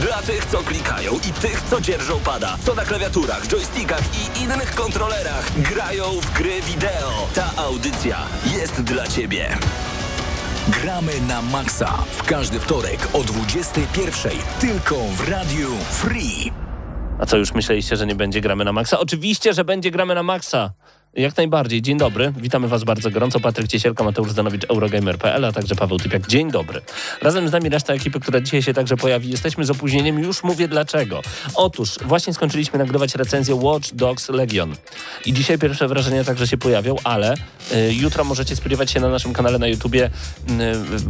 Dla tych, co klikają i tych, co dzierżą pada, co na klawiaturach, joystickach i innych kontrolerach grają w gry wideo. Ta audycja jest dla Ciebie. Gramy na maksa w każdy wtorek o 21.00 tylko w Radiu Free. A co, już myśleliście, że nie będzie gramy na maksa? Oczywiście, że będzie gramy na maksa. Jak najbardziej. Dzień dobry. Witamy Was bardzo gorąco. Patryk Ciesielka, Mateusz Zanowicz, Eurogamer.pl, a także Paweł Typiak. Dzień dobry. Razem z nami reszta ekipy, która dzisiaj się także pojawi. Jesteśmy z opóźnieniem. Już mówię dlaczego. Otóż właśnie skończyliśmy nagrywać recenzję Watch Dogs Legion. I dzisiaj pierwsze wrażenia także się pojawią, ale y, jutro możecie spodziewać się na naszym kanale na YouTubie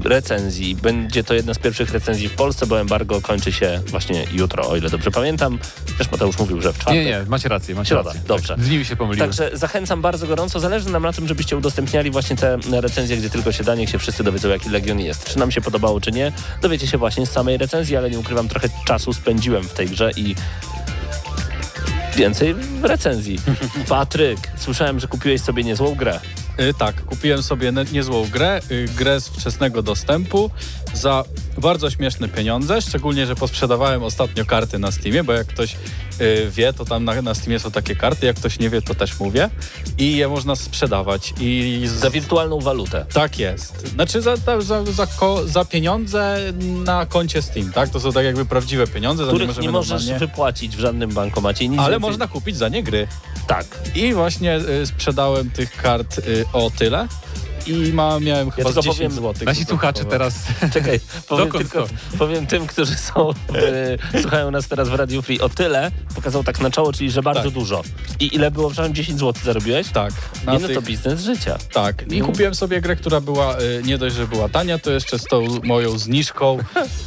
y, recenzji. Będzie to jedna z pierwszych recenzji w Polsce, bo embargo kończy się właśnie jutro, o ile dobrze pamiętam. Też Mateusz mówił, że w czwartek. Nie, nie, macie rację, macie Środa, rację. dobrze. Tak, dni mi się pomyliły. Także zachęcam bardzo gorąco. Zależy nam na tym, żebyście udostępniali właśnie te recenzje, gdzie tylko się da. Niech się wszyscy dowiedzą, jaki Legion jest. Czy nam się podobało, czy nie. Dowiecie się właśnie z samej recenzji, ale nie ukrywam, trochę czasu spędziłem w tej grze i więcej w recenzji. Patryk, słyszałem, że kupiłeś sobie niezłą grę. Y, tak, kupiłem sobie niezłą grę, y, grę z wczesnego dostępu za bardzo śmieszne pieniądze, szczególnie, że posprzedawałem ostatnio karty na Steamie, bo jak ktoś y, wie, to tam na, na Steamie są takie karty, jak ktoś nie wie, to też mówię i je można sprzedawać i z... Za wirtualną walutę. Tak jest. Znaczy za, za, za, za, ko, za pieniądze na koncie Steam, tak? To są tak jakby prawdziwe pieniądze, za nie Których możemy nie możesz normalnie... wypłacić w żadnym bankomacie. Nic Ale więcej. można kupić za nie gry. Tak. I właśnie y, sprzedałem tych kart y, o tyle. I ma, miałem chyba z tylko 10 powiem- zł. Nasi słuchacze teraz... Czekaj, powiem Dokąd tylko, powiem tym, którzy są, e, słuchają nas teraz w Radiu Free, o tyle pokazał tak na czoło, czyli że bardzo Tak. dużo. I ile było, przepraszam, 10 zł zarobiłeś? Tak. Na Nie no tych, to biznes życia. tak. I No. kupiłem sobie grę, która była y, nie dość, że była tania, to jeszcze z tą moją zniżką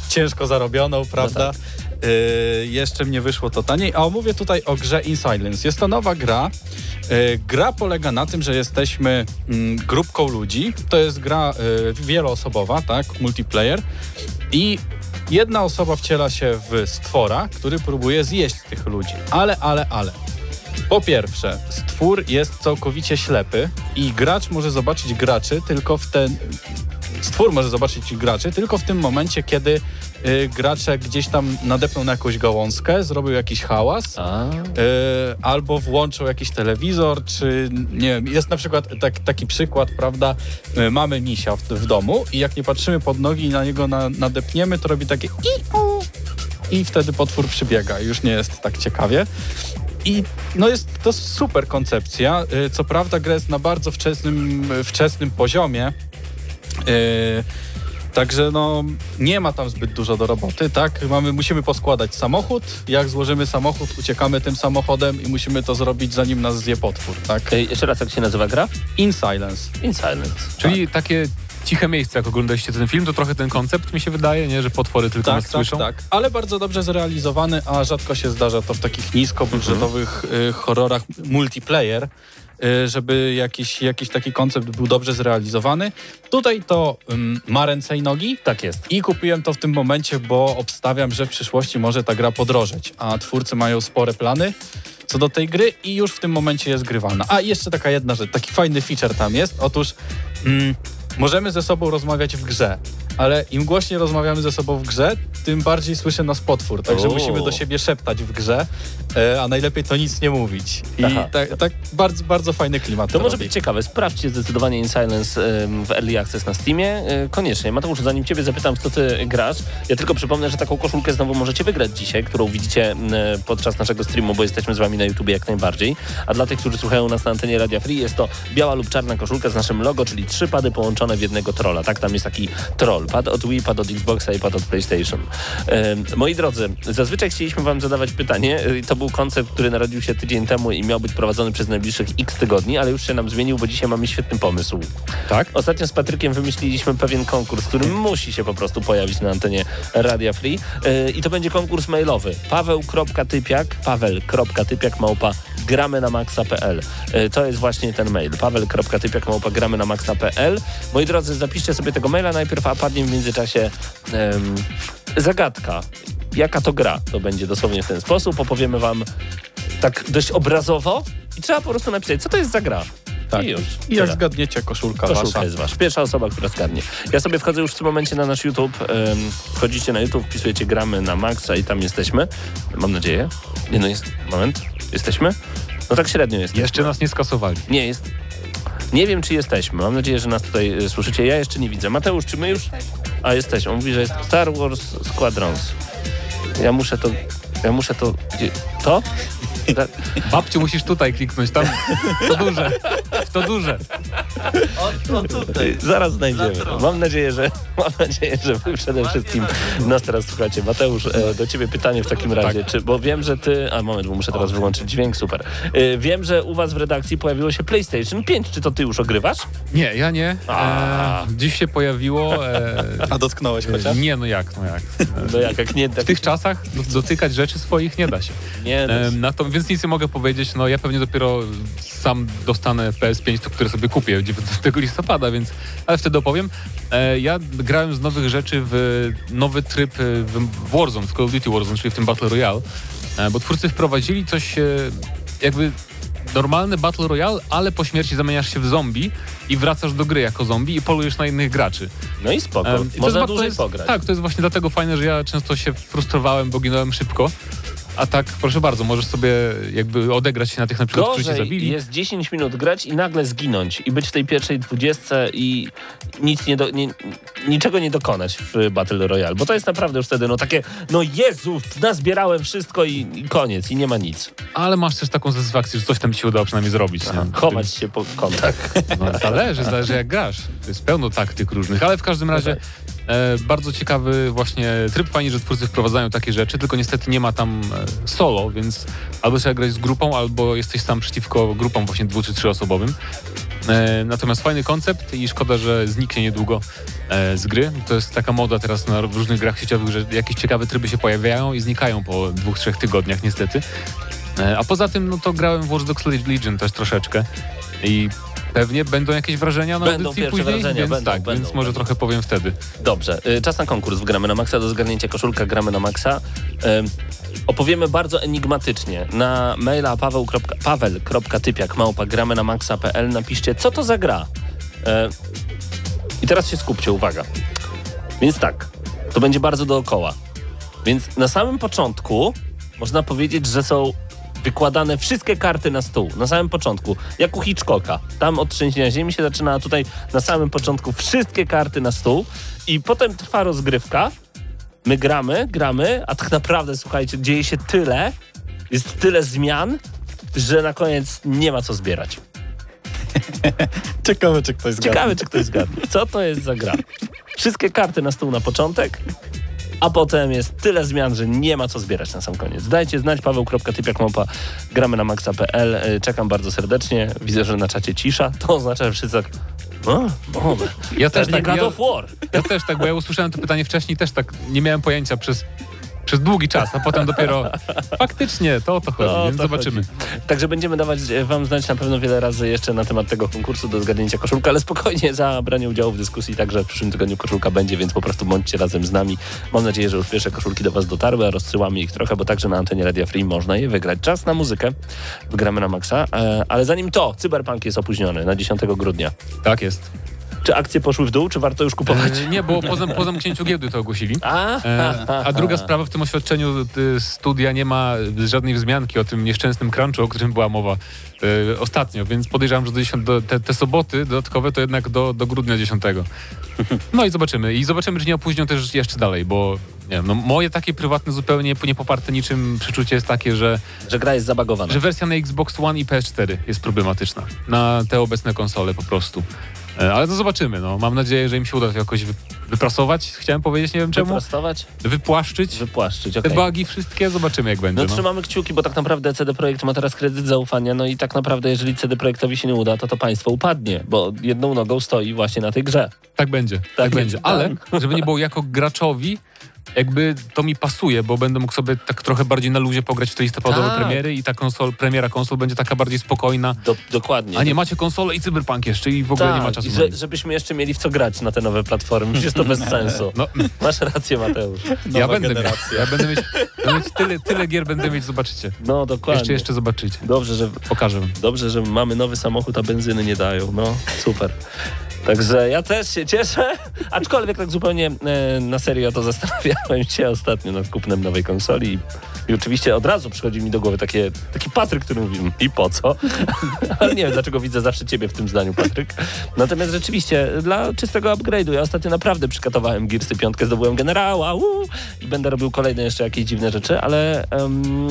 ciężko zarobioną, prawda? Y, jeszcze mnie wyszło to taniej. A mówię tutaj o grze In Silence. Jest to nowa gra. Y, gra polega na tym, że jesteśmy mm, grupką ludzi. To jest gra y, wieloosobowa, tak? Multiplayer. I jedna osoba wciela się w stwora, który próbuje zjeść tych ludzi. Ale, ale, ale. Po pierwsze, stwór jest całkowicie ślepy i gracz może zobaczyć graczy tylko w ten. Stwór może zobaczyć graczy tylko w tym momencie, kiedy y, gracze gdzieś tam nadepną na jakąś gałązkę, zrobią jakiś hałas, y, albo włączą jakiś telewizor, czy nie wiem, jest na przykład tak, taki przykład, prawda, y, mamy misia w, w domu i jak nie patrzymy pod nogi i na niego na, nadepniemy, to robi takie i i wtedy potwór przybiega. Już nie jest tak ciekawie. I no jest to super koncepcja. Y, Co prawda gra jest na bardzo wczesnym, wczesnym poziomie. Y, Także no, nie ma tam zbyt dużo do roboty, tak? Mamy, musimy poskładać samochód. Jak złożymy samochód, uciekamy tym samochodem i musimy to zrobić, zanim nas zje potwór, tak? Ej, jeszcze raz, jak się nazywa gra? In silence. In Silence. Czyli takie ciche miejsce, jak oglądaliście ten film, to trochę ten koncept mi się wydaje, nie? Że potwory tylko Tak, nas tak, słyszą. tak. Ale bardzo dobrze zrealizowany, a rzadko się zdarza to w takich niskobudżetowych y, horrorach multiplayer, żeby jakiś, jakiś taki koncept był dobrze zrealizowany. Tutaj to ym, ma ręce i nogi. Tak jest. I kupiłem to w tym momencie, bo obstawiam, że w przyszłości może ta gra podrożeć, a twórcy mają spore plany co do tej gry i już w tym momencie jest grywalna. A jeszcze taka jedna rzecz, taki fajny feature tam jest. Otóż mm, możemy ze sobą rozmawiać w grze, ale im głośniej rozmawiamy ze sobą w grze, tym bardziej słyszy nas potwór. Także musimy do siebie szeptać w grze, e, a najlepiej to nic nie mówić. I tak, tak bardzo, bardzo fajny klimat. To może robi. być ciekawe. Sprawdźcie zdecydowanie In Silence w Early Access na Steamie. Y, Koniecznie. Mateusz, zanim ciebie zapytam, co ty grasz, ja tylko przypomnę, że taką koszulkę znowu możecie wygrać dzisiaj, którą widzicie podczas naszego streamu, bo jesteśmy z wami na YouTubie jak najbardziej. A dla tych, którzy słuchają nas na antenie Radia Free, jest to biała lub czarna koszulka z naszym logo, czyli trzy pady połączone w jednego trolla. Tak, tam jest taki troll. Konsol. Pad od Wii, pad od Xboxa i pad od PlayStation. Moi drodzy, zazwyczaj chcieliśmy wam zadawać pytanie. E, To był koncept, który narodził się tydzień temu i miał być prowadzony przez najbliższych x tygodni, ale już się nam zmienił, bo dzisiaj mamy świetny pomysł. Tak? Ostatnio z Patrykiem wymyśliliśmy pewien konkurs, który musi się po prostu pojawić na antenie Radia Free Yy, i to będzie konkurs mailowy. paweł.typiak paweł.typiak małpa gramy na maxa.pl Yy, To jest właśnie ten mail. paweł.typiak małpa gramy na maxa.pl Moi drodzy, zapiszcie sobie tego maila najpierw, a padnie w międzyczasie zagadka. Jaka to gra? To będzie dosłownie w ten sposób. Opowiemy wam tak dość obrazowo i trzeba po prostu napisać, co to jest za gra. Tak. I już. I jak zgadniecie, koszulka, Koszulka wasza. jest wasza. Pierwsza osoba, która zgadnie. Ja sobie wchodzę już w tym momencie na nasz YouTube. Wchodzicie na YouTube, wpisujecie gramy na Maxa i tam jesteśmy. Mam nadzieję. Nie no, jest... Moment. Jesteśmy? No tak średnio jesteśmy. Jeszcze nas nie skasowali. Nie, jest... Nie wiem, czy jesteśmy. Mam nadzieję, że nas tutaj y, słyszycie. Ja jeszcze nie widzę. Mateusz, czy my już... A, jesteśmy. On mówi, że jest Star Wars Squadrons. Ja muszę to... Ja muszę to... Gdzie... To? Tak. Babciu, musisz tutaj kliknąć, tam to duże, to duże. Zaraz znajdziemy. Mam nadzieję, że mam nadzieję, że wy przede wszystkim nas teraz słuchacie. Mateusz, e, do ciebie pytanie w takim razie, czy, bo wiem, że ty, a moment, bo muszę teraz wyłączyć dźwięk, super. E, Wiem, że u was w redakcji pojawiło się PlayStation 5, czy to ty już ogrywasz? Nie, ja nie. A. E, dziś się pojawiło. E, A dotknąłeś chociaż? nie, no jak, no jak. No jak, jak nie, tak, W tych czasach do- dotykać rzeczy swoich nie da się. nie, no, E, na to, więc nic nie mogę powiedzieć. No ja pewnie dopiero sam dostanę PS5, to które sobie kupię 19 listopada, więc ale wtedy opowiem. E, ja grałem z nowych rzeczy w nowy tryb e, w Warzone, w Call of Duty Warzone, czyli w tym Battle Royale, e, bo twórcy wprowadzili coś e, jakby normalny Battle Royale, ale po śmierci zamieniasz się w zombie i wracasz do gry jako zombie i polujesz na innych graczy. no i spoko, to można dłużej jest, pograć. Tak, to jest właśnie dlatego fajne, że ja często się frustrowałem, bo ginąłem szybko. A tak, proszę bardzo, możesz sobie jakby odegrać się na tych na przykład, którzy cię Gorzej zabili. jest 10 minut grać i nagle zginąć i być w tej pierwszej dwudziestce i nic nie, do, nie niczego nie dokonać w Battle Royale, bo to jest naprawdę już wtedy no takie, no Jezu, nazbierałem wszystko i, i koniec i nie ma nic. Ale masz też taką satysfakcję, że coś tam ci się udało przynajmniej zrobić. nie? Chować się po kątach. No, zależy, zależy jak grasz. To jest pełno taktyk różnych, ale w każdym razie e, bardzo ciekawy właśnie tryb. Fajnie, że twórcy wprowadzają takie rzeczy, tylko niestety nie ma tam e, solo, więc albo trzeba grać z grupą, albo jesteś sam przeciwko grupom właśnie dwu czy trzyosobowym. E, natomiast fajny koncept i szkoda, że zniknie niedługo e, z gry. To jest taka moda teraz na różnych grach sieciowych, że jakieś ciekawe tryby się pojawiają i znikają po dwóch, trzech tygodniach niestety. E, A poza tym, no to grałem w Watch Dogs Legion też troszeczkę i pewnie będą jakieś wrażenia na Będą audycji pierwsze później, wrażenia, więc będą, tak, będą, więc może trochę powiem wtedy. Dobrze, y, czas na konkurs w Gramy na Maxa do zgarnięcia koszulka Gramy na Maxa. Opowiemy bardzo enigmatycznie. Na maila paweł. paweł.typiak małpa gramy na maxa.pl napiszcie, co to za gra. I teraz się skupcie, uwaga. Więc tak, to będzie bardzo dookoła. Więc na samym początku można powiedzieć, że są wykładane wszystkie karty na stół. Na samym początku. Jak u Hitchcocka. Tam od trzęsienia ziemi się zaczyna, a tutaj na samym początku wszystkie karty na stół i potem trwa rozgrywka. My gramy, gramy, a tak naprawdę, słuchajcie, dzieje się tyle, jest tyle zmian, że na koniec nie ma co zbierać. Ciekawe, czy ktoś zgadnie. Ciekawe, czy ktoś zgadnie. Co to jest za gra? Wszystkie karty na stół na początek, a potem jest tyle zmian, że nie ma co zbierać na sam koniec. Dajcie znać, paweł.typiakmałpa, gramy na maxa.pl. Y, Czekam bardzo serdecznie. Widzę, że na czacie cisza. To oznacza, że wszyscy tak... O, o, Ja też tak, God ja, of War. ja też tak, bo ja usłyszałem to pytanie wcześniej, też tak nie miałem pojęcia przez, przez długi czas, a potem dopiero faktycznie to o to chodzi, To o więc to zobaczymy. chodzi. Także będziemy dawać e, wam znać na pewno wiele razy jeszcze na temat tego konkursu do zgadnięcia koszulka, ale spokojnie za branie udziału w dyskusji także w przyszłym tygodniu koszulka będzie, więc po prostu bądźcie razem z nami. Mam nadzieję, że już pierwsze koszulki do was dotarły, a rozsyłamy ich trochę, bo także na antenie Radia Free można je wygrać. Czas na muzykę. Gramy na maksa, e, ale zanim to, Cyberpunk jest opóźniony na 10 grudnia. Tak jest. Czy akcje poszły w dół, czy warto już kupować? E, nie, bo po, zam- po zamknięciu giełdy to ogłosili. A, E, a druga sprawa, w tym oświadczeniu y, studia nie ma żadnej wzmianki o tym nieszczęsnym crunchu, o którym była mowa y, ostatnio, więc podejrzewam, że do 10, do, te, te soboty dodatkowe to jednak do, do grudnia 10. No i zobaczymy. I zobaczymy, czy nie opóźnią też jeszcze dalej, bo nie wiem, no, moje takie prywatne, zupełnie niepoparte niczym przeczucie jest takie, że, że gra jest zabagowana. że wersja na Xbox One i PS4 jest problematyczna. Na te obecne konsole po prostu. E, Ale to zobaczymy. No. Mam nadzieję, że im się uda to jakoś wy- wyprasować. Chciałem powiedzieć, nie wiem czemu. Przeprostować, Wypłaszczyć. wypłaszczyć, Te okej. bugi wszystkie, zobaczymy jak będzie. No No, trzymamy kciuki, bo tak naprawdę CD Projekt ma teraz kredyt zaufania, no i tak naprawdę jeżeli CD Projektowi się nie uda, to to państwo upadnie, bo jedną nogą stoi właśnie na tej grze. Tak będzie, tak, Tak będzie. Ale, tak. żeby nie było jako graczowi, jakby to mi pasuje, bo będę mógł sobie tak trochę bardziej na luzie pograć w te listopadowe Tak. premiery i ta konsol, premiera konsol będzie taka bardziej spokojna. Do, dokładnie. A nie, macie konsolę i cyberpunk jeszcze i w ogóle tak, nie ma czasu i że, żebyśmy jeszcze mieli w co grać na te nowe platformy. Przecież to bez sensu. No, Masz rację, Mateusz. ja Nowa będę miał, generacja. ja będę mieć, będę mieć tyle, tyle gier będę mieć, zobaczycie. No dokładnie. Jeszcze, jeszcze zobaczycie. Dobrze, że, Pokażę wam. dobrze, że mamy nowy samochód, a benzyny nie dają. No, super. Także ja też się cieszę, aczkolwiek tak zupełnie e, na serio to zastanawiałem się ostatnio nad kupnem nowej konsoli i, oczywiście od razu przychodzi mi do głowy takie, taki Patryk, który mówi i po co? Ale nie wiem, dlaczego widzę zawsze ciebie w tym zdaniu, Patryk. Natomiast rzeczywiście, dla czystego upgrade'u, ja ostatnio naprawdę przykatowałem Gearsy 5, zdobyłem generała uu, i będę robił kolejne jeszcze jakieś dziwne rzeczy, ale em,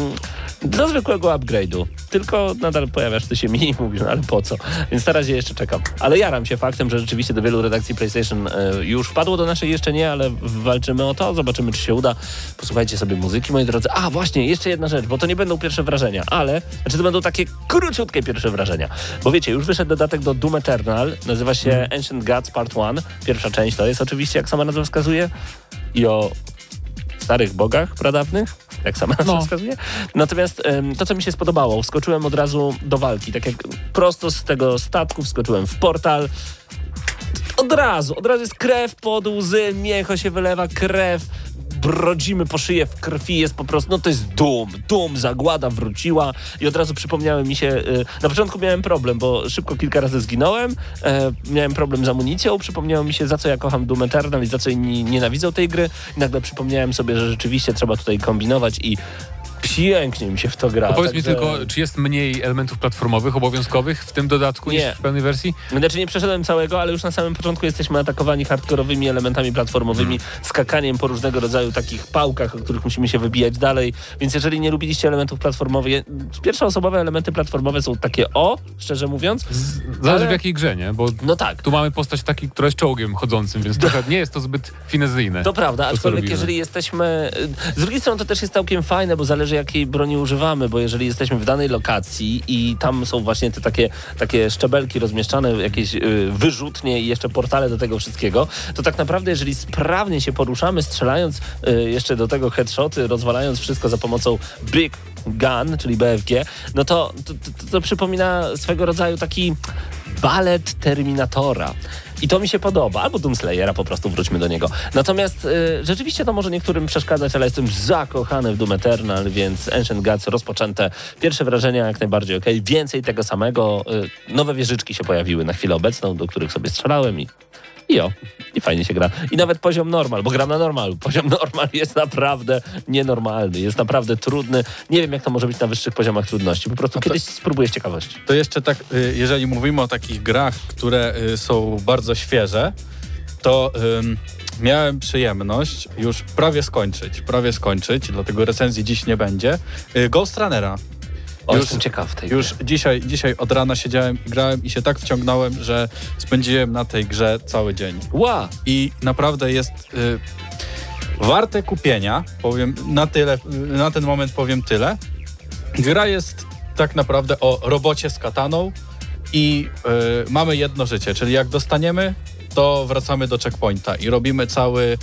dla zwykłego upgrade'u. Tylko nadal pojawiasz ty się mi i mówisz, no ale po co? Więc na razie jeszcze czekam. Ale jaram się faktem, że rzeczywiście do wielu redakcji PlayStation e, już wpadło, do naszej jeszcze nie, ale walczymy o to, zobaczymy czy się uda. Posłuchajcie sobie muzyki, moi drodzy. A właśnie, jeszcze jedna rzecz, bo to nie będą pierwsze wrażenia, ale, znaczy to będą takie króciutkie pierwsze wrażenia. Bo wiecie, już wyszedł dodatek do Doom Eternal, nazywa się Ancient Gods Part 1. Pierwsza część to jest oczywiście, jak sama nazwa wskazuje, i o starych bogach pradawnych, jak sama nazwa No. wskazuje. Natomiast em, to, co mi się spodobało, wskoczyłem od razu do walki, tak jak prosto z tego statku wskoczyłem w portal. Od razu, od razu jest krew pod łzy, miecho się wylewa, krew, brodzimy po szyję w krwi, jest po prostu, no to jest dum, dum, zagłada wróciła i od razu przypomniały mi się, y, na początku miałem problem, bo szybko kilka razy zginąłem, e, miałem problem z amunicją, przypomniało mi się, za co ja kocham Doom Eternal i za co inni nienawidzą tej gry. I nagle przypomniałem sobie, że rzeczywiście trzeba tutaj kombinować i pięknie mi się w to gra. To powiedz mi także- tylko, czy jest mniej elementów platformowych, obowiązkowych w tym dodatku Nie. niż w pełnej wersji? Znaczy nie przeszedłem całego, ale już na samym początku jesteśmy atakowani hardkorowymi elementami platformowymi, skakaniem po różnego rodzaju takich pałkach, o których musimy się wybijać dalej. Więc jeżeli nie lubiliście elementów platformowych, pierwszoosobowe elementy platformowe są takie o, szczerze mówiąc. Zależy Ale- w jakiej grze, nie? Bo No tak. tu mamy postać taki, która jest czołgiem chodzącym, więc trochę nie jest to zbyt finezyjne. To prawda, aczkolwiek jeżeli jesteśmy... y, Z drugiej strony to też jest całkiem fajne, bo zależy jakiej broni używamy, bo jeżeli jesteśmy w danej lokacji i tam są właśnie te takie, takie szczebelki rozmieszczane, jakieś y, wyrzutnie i jeszcze portale do tego wszystkiego, to tak naprawdę jeżeli sprawnie się poruszamy, strzelając y, jeszcze do tego headshoty, rozwalając wszystko za pomocą Big Gun, czyli BFG, no to, to, to, to przypomina swego rodzaju taki balet Terminatora. I to mi się podoba. Albo Doomslayera, po prostu wróćmy do niego. Natomiast y, rzeczywiście to może niektórym przeszkadzać, ale jestem zakochany w Doom Eternal, więc Ancient Gods rozpoczęte. Pierwsze wrażenia jak najbardziej ok. Więcej tego samego. Y, nowe wieżyczki się pojawiły na chwilę obecną, do których sobie strzelałem i i o, i fajnie się gra. I nawet poziom normal, bo gram na normalu. Poziom normal jest naprawdę nienormalny, jest naprawdę trudny. Nie wiem, jak to może być na wyższych poziomach trudności. Po prostu to- kiedyś spróbuję z ciekawości. To jeszcze tak, y, jeżeli mówimy o takich grach, które y, są bardzo świeże, to miałem przyjemność już prawie skończyć, prawie skończyć, dlatego recenzji dziś nie będzie. Y, Ghost Runnera. O, Już- jestem ciekaw tej Już dzisiaj, dzisiaj od rana siedziałem i grałem i się tak wciągnąłem, że spędziłem na tej grze cały dzień. Ła! I naprawdę jest y, warte kupienia. Powiem na tyle, y, na ten moment powiem tyle. Gra jest tak naprawdę o robocie z kataną i y, mamy jedno życie, czyli jak dostaniemy, to wracamy do checkpointa i robimy cały,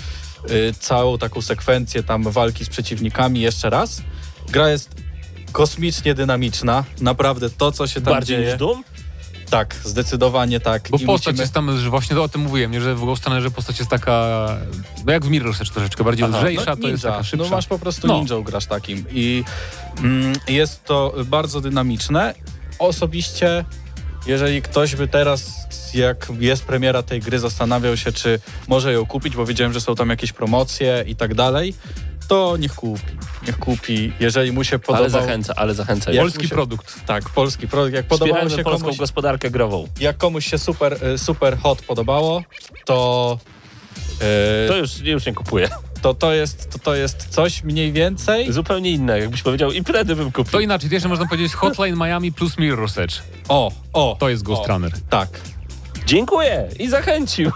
y, całą taką sekwencję tam walki z przeciwnikami jeszcze raz. Gra jest kosmicznie dynamiczna. Naprawdę to, co się tam Bardziej dzieje. niż Doom? Tak, zdecydowanie tak. Bo I postać musimy- jest tam, że właśnie o tym mówiłem, nie? że w Ghost Runnerze postać jest taka, no jak w Mirror's Edge troszeczkę, bardziej Aha, lżejsza, no, to jest taka szybsza. No masz po prostu No. ninja, grasz takim. I mm, jest to bardzo dynamiczne. Osobiście, jeżeli ktoś by teraz, jak jest premiera tej gry, zastanawiał się, czy może ją kupić, bo wiedziałem, że są tam jakieś promocje i tak dalej, to niech kupi. Niech kupi. Jeżeli mu się podobał... Ale zachęca, ale zachęca. Polski produkt. Tak, polski produkt. Jak podobało się polską komuś, gospodarkę grową. jak komuś się super, y, super hot podobało, to... y, To już, już nie kupuję. to, to, jest, to, to jest coś mniej więcej. Zupełnie inne. Jakbyś powiedział, i predy bym kupił. To inaczej, to jeszcze można powiedzieć Hotline Miami plus Mirror's Edge. O, o. To jest Ghost o, Runner. Tak. Dziękuję i zachęcił.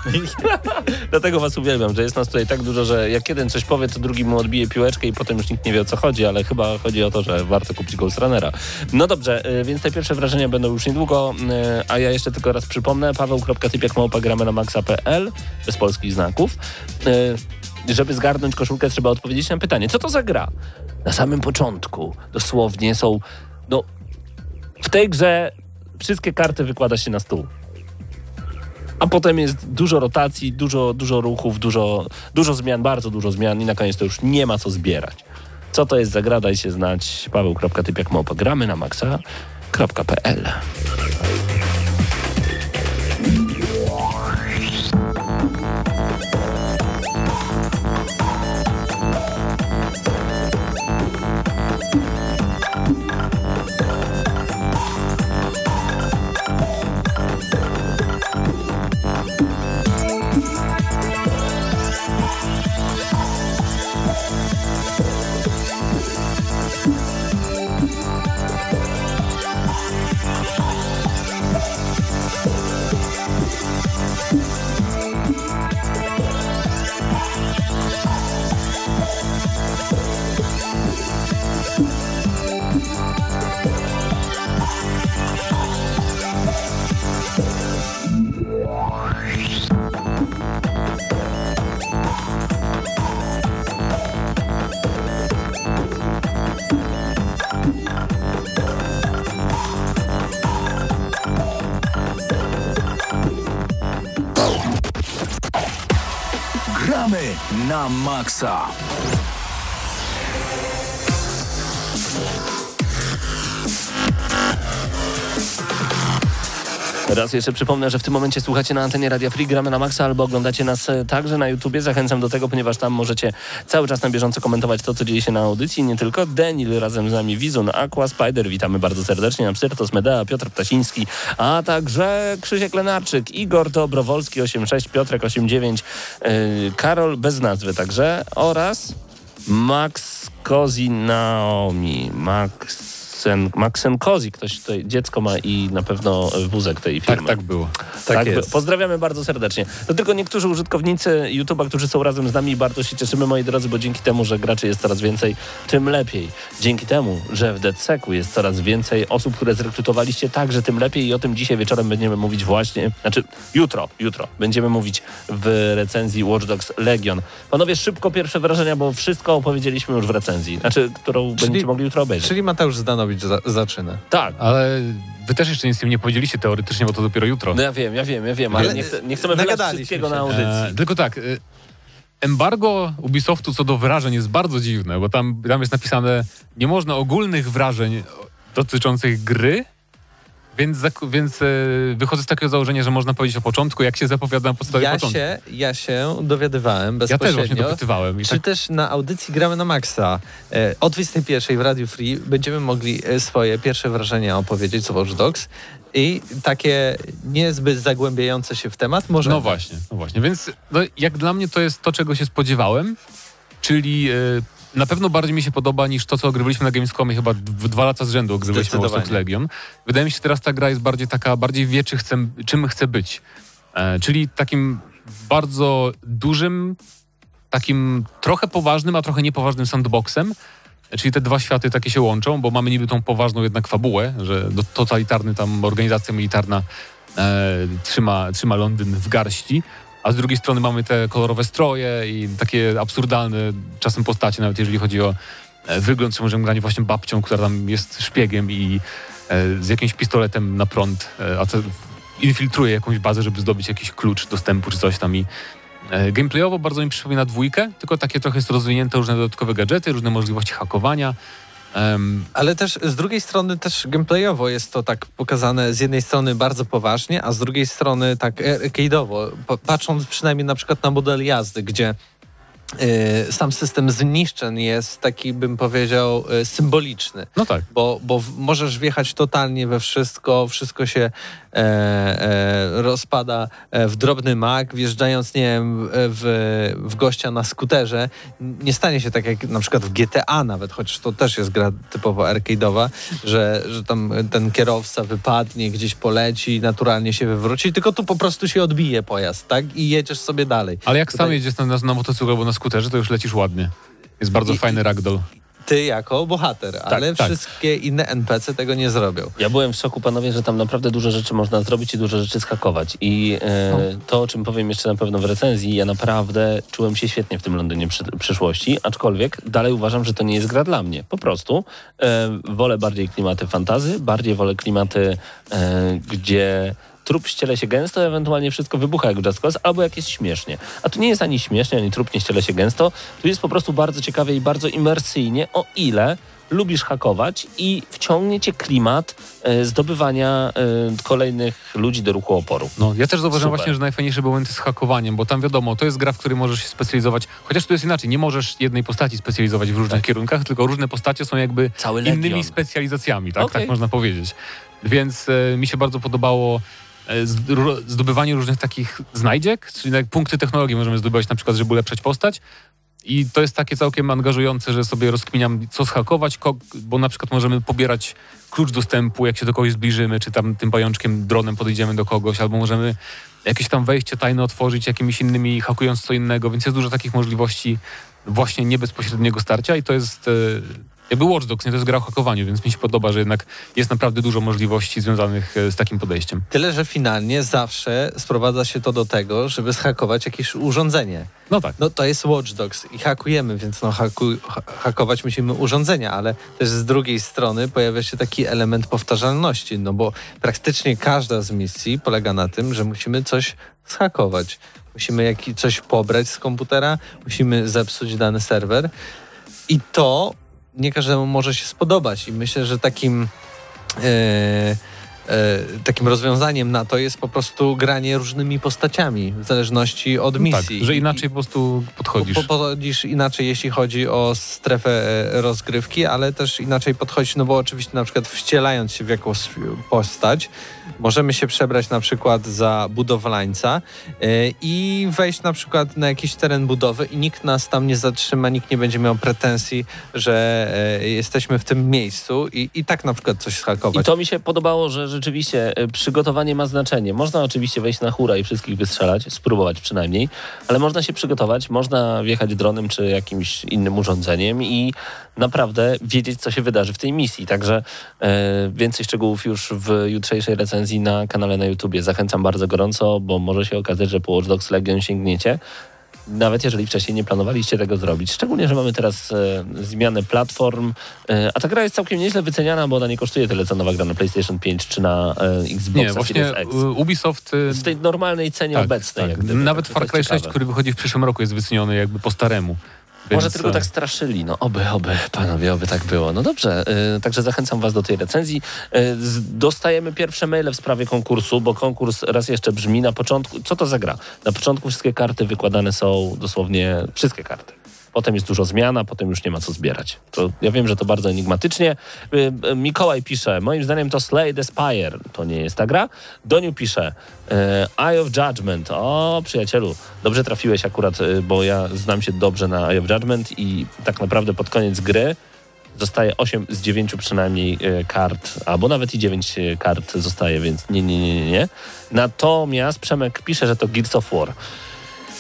Dlatego was uwielbiam, że jest nas tutaj tak dużo, że jak jeden coś powie, to drugi mu odbije piłeczkę i potem już nikt nie wie o co chodzi, ale chyba chodzi o to, że warto kupić Ghost Runnera. No dobrze, y, więc te pierwsze wrażenia będą już niedługo, y, a ja jeszcze tylko raz przypomnę, paweł.typiakmałpa.gramy na maxa.pl bez polskich znaków. Y, Żeby zgarnąć koszulkę, trzeba odpowiedzieć na pytanie, co to za gra? Na samym początku dosłownie są, no w tej grze wszystkie karty wykłada się na stół. A potem jest dużo rotacji, dużo, dużo ruchów, dużo, dużo zmian, bardzo dużo zmian i na koniec to już nie ma co zbierać. Co to jest za gra, daj się znać. paweł.typiakmałpa.gramy na maxa.pl na Raz jeszcze przypomnę, że w tym momencie słuchacie na antenie Radia Free, gramy na Maxa albo oglądacie nas e, także na YouTubie. Zachęcam do tego, ponieważ tam możecie cały czas na bieżąco komentować to, co dzieje się na audycji. Nie tylko Denil, razem z nami Wizun, Aqua, Spider, witamy bardzo serdecznie, Absyrtos, Medea, Piotr Ptasiński, a także Krzysiek Lenarczyk, Igor Dobrowolski 86, Piotrek 89, yy, Karol bez nazwy także oraz Max Kozi Naomi, Max Maxen Kozi, ktoś tutaj dziecko ma i na pewno wózek tej firmy. Tak, tak było. Tak by- jest. Pozdrawiamy bardzo serdecznie. To tylko niektórzy użytkownicy YouTube'a, którzy są razem z nami, bardzo się cieszymy, moi drodzy, bo dzięki temu, że graczy jest coraz więcej, tym lepiej. Dzięki temu, że w DedSecu jest coraz więcej osób, które zrekrutowaliście, także tym lepiej i o tym dzisiaj wieczorem będziemy mówić właśnie, znaczy jutro, jutro będziemy mówić w recenzji Watch Dogs Legion. Panowie, szybko pierwsze wrażenia, bo wszystko opowiedzieliśmy już w recenzji, znaczy, którą będziecie mogli jutro obejrzeć. Czyli Mateusz Zdanowicz za, zaczyna. Tak. Ale wy też jeszcze nic z tym nie powiedzieliście teoretycznie, bo to dopiero jutro. No ja wiem, ja wiem, ja wiem, ale Ale nie, nie chcemy wylać wszystkiego się. na audycji. E, tylko tak, e, embargo Ubisoftu co do wyrażeń jest bardzo dziwne, bo tam, tam jest napisane, nie można ogólnych wrażeń dotyczących gry, więc, więc e, wychodzę z takiego założenia, że można powiedzieć o początku, jak się zapowiada na podstawie Ja początku. się, ja się dowiadywałem Ja też bezpośrednio. właśnie dopytywałem. Czy tak, też na audycji Gramy na Maxa e, o 21 w Radiu Free będziemy mogli e, swoje pierwsze wrażenia opowiedzieć co Watch Dogs i takie niezbyt zagłębiające się w temat może. no właśnie, no właśnie. Więc no, jak dla mnie to jest to, czego się spodziewałem, czyli e, na pewno bardziej mi się podoba niż to, co ogrywaliśmy na Gamescomie chyba w dwa lata z rzędu ogrywaliśmy Watch Dogs. Legion. Wydaje mi się, że teraz ta gra jest bardziej taka, bardziej wie, czy chce, czym chce być. E, czyli takim bardzo dużym, takim trochę poważnym, a trochę niepoważnym sandboxem. E, Czyli te dwa światy takie się łączą, bo mamy niby tą poważną jednak fabułę, że do- totalitarny tam organizacja militarna e, trzyma, trzyma Londyn w garści, a z drugiej strony mamy te kolorowe stroje i takie absurdalne czasem postacie, nawet jeżeli chodzi o e, wygląd, czy możemy grać właśnie babcią, która tam jest szpiegiem i e, z jakimś pistoletem na prąd, e, a to infiltruje jakąś bazę, żeby zdobyć jakiś klucz dostępu czy coś tam i gameplayowo bardzo mi przypomina dwójkę, tylko takie trochę jest rozwinięte różne dodatkowe gadżety, różne możliwości hakowania. Em, Ale też z drugiej strony też gameplayowo jest to tak pokazane z jednej strony bardzo poważnie, a z drugiej strony tak arcade'owo, pa- patrząc przynajmniej na przykład na model jazdy, gdzie sam system zniszczeń jest taki, bym powiedział, y, symboliczny. No tak. Bo, bo możesz wjechać totalnie we wszystko, wszystko się e, e, rozpada e, w drobny mak, wjeżdżając, nie wiem, w, w gościa na skuterze. Nie stanie się tak jak na przykład w GTA nawet, chociaż to też jest gra typowo arcade'owa, że, że tam ten kierowca wypadnie, gdzieś poleci, naturalnie się wywróci, tylko tu po prostu się odbije pojazd, tak? I jedziesz sobie dalej. Ale jak Tutaj- sam jedziesz na, na, na motocyklu albo na skuterze, to już lecisz ładnie. Jest bardzo I- fajny ragdoll. Ty jako bohater, ale tak. wszystkie inne NPC tego nie zrobią. Ja byłem w szoku, panowie, że tam naprawdę dużo rzeczy można zrobić i dużo rzeczy schakować. I e, to, o czym powiem jeszcze na pewno w recenzji, ja naprawdę czułem się świetnie w tym Londynie przy, przyszłości, aczkolwiek dalej uważam, że to nie jest gra dla mnie. Po prostu e, wolę bardziej klimaty fantazy, bardziej wolę klimaty, e, gdzie trup ściele się gęsto, ewentualnie wszystko wybucha jak w Just Cause, albo jak jest śmiesznie. A tu nie jest ani śmiesznie, ani trup nie ściele się gęsto. Tu jest po prostu bardzo ciekawie i bardzo imersyjnie, o ile lubisz hakować i wciągnie cię klimat e, zdobywania e, kolejnych ludzi do ruchu oporu. No, ja też zauważyłem Super. właśnie, że najfajniejsze były momenty z hakowaniem, bo tam wiadomo, to jest gra, w której możesz się specjalizować, chociaż tu jest inaczej, nie możesz jednej postaci specjalizować w różnych kierunkach, tylko różne postacie są jakby innymi specjalizacjami, tak, Okej. tak można powiedzieć. Więc e, mi się bardzo podobało zdobywanie różnych takich znajdziek, czyli punkty technologii możemy zdobywać na przykład, żeby ulepszać postać. I to jest takie całkiem angażujące, że sobie rozkminiam, co zhakować, ko- bo na przykład możemy pobierać klucz dostępu, jak się do kogoś zbliżymy, czy tam tym pajączkiem, dronem podejdziemy do kogoś, albo możemy jakieś tam wejście tajne otworzyć jakimiś innymi, hakując co innego, więc jest dużo takich możliwości właśnie nie bezpośredniego starcia i to jest e, jakby Watch Dogs, nie to jest gra o hakowaniu, więc mi się podoba, że jednak jest naprawdę dużo możliwości związanych e, z takim podejściem. Tyle, że finalnie zawsze sprowadza się to do tego, żeby zhakować jakieś urządzenie. No tak. No to jest Watch Dogs i hakujemy, więc no haku, ha- hakować musimy urządzenia, ale też z drugiej strony pojawia się taki element powtarzalności, no bo praktycznie każda z misji polega na tym, że musimy coś zhakować. Musimy jak, coś pobrać z komputera, musimy zepsuć dany serwer i to nie każdemu może się spodobać i myślę, że takim e, e, takim rozwiązaniem na to jest po prostu granie różnymi postaciami w zależności od tak, misji. że I- inaczej po prostu podchodzisz. po- Podchodzisz inaczej, jeśli chodzi o strefę e, rozgrywki, ale też inaczej podchodzić, no bo oczywiście na przykład wcielając się w jakąś postać, możemy się przebrać na przykład za budowlańca e, i wejść na przykład na jakiś teren budowy i nikt nas tam nie zatrzyma, nikt nie będzie miał pretensji, że e, jesteśmy w tym miejscu i, i tak na przykład coś I schakować. to mi się podobało, że rzeczywiście e, przygotowanie ma znaczenie. Można oczywiście wejść na hura i wszystkich wystrzelać, spróbować przynajmniej, ale można się przygotować, można wjechać dronem czy jakimś innym urządzeniem i naprawdę wiedzieć, co się wydarzy w tej misji. Także e, więcej szczegółów już w jutrzejszej recenzji na kanale na YouTubie. Zachęcam bardzo gorąco, bo może się okazać, że po Watch Dogs Legion sięgniecie. Nawet jeżeli wcześniej nie planowaliście tego zrobić. Szczególnie, że mamy teraz e, zmianę platform, e, a ta gra jest całkiem nieźle wyceniana, bo ona nie kosztuje tyle, co nowa gra na PlayStation 5 czy na e, Xbox Nie, właśnie X. e, Ubisoft... e, W tej normalnej cenie tak, obecnej. tak. Gdyby, Nawet Far Cry 6, ciekawe. który wychodzi w przyszłym roku jest wyceniony jakby po staremu. Może Więc, tylko e, tak straszyli. No oby, oby, panowie, oby tak było. No dobrze, y, także zachęcam was do tej recenzji. Y, z, dostajemy pierwsze maile w sprawie konkursu, bo konkurs raz jeszcze brzmi na początku. Co to za gra? Na początku wszystkie karty wykładane są dosłownie wszystkie karty. Potem jest dużo zmian, a potem już nie ma co zbierać. To, ja wiem, że to bardzo enigmatycznie. Y, y, Mikołaj pisze, moim zdaniem to Slay the Spire. To nie jest ta gra. Doniu pisze, y, Eye of Judgment. O, przyjacielu, dobrze trafiłeś akurat, bo ja znam się dobrze na Eye of Judgment i tak naprawdę pod koniec gry zostaje 8 z 9 przynajmniej kart, albo nawet i 9 kart zostaje, więc nie, nie, nie, nie. Natomiast Przemek pisze, że to Gears of War.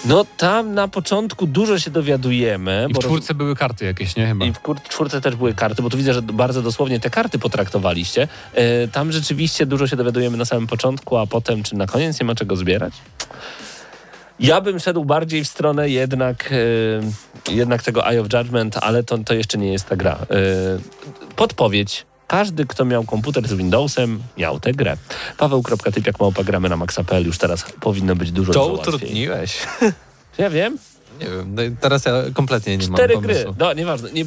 No tam na początku dużo się dowiadujemy. I w czwórce były karty jakieś, nie? Chyba. i w czwórce też były karty, bo tu widzę, że bardzo dosłownie te karty potraktowaliście. E, tam rzeczywiście dużo się dowiadujemy na samym początku, a potem czy na koniec nie ma czego zbierać? Ja bym szedł bardziej w stronę jednak, e, jednak tego Eye of Judgment, ale to, to jeszcze nie jest ta gra. E, podpowiedź. Każdy, kto miał komputer z Windowsem, miał tę grę. Paweł.typiak małpa gramy na maxa.pl już teraz powinno być dużo, To utrudniłeś. Ja wiem. Nie wiem, no teraz ja kompletnie nie Cztery mam gry. pomysłu. No, nieważne. Nie,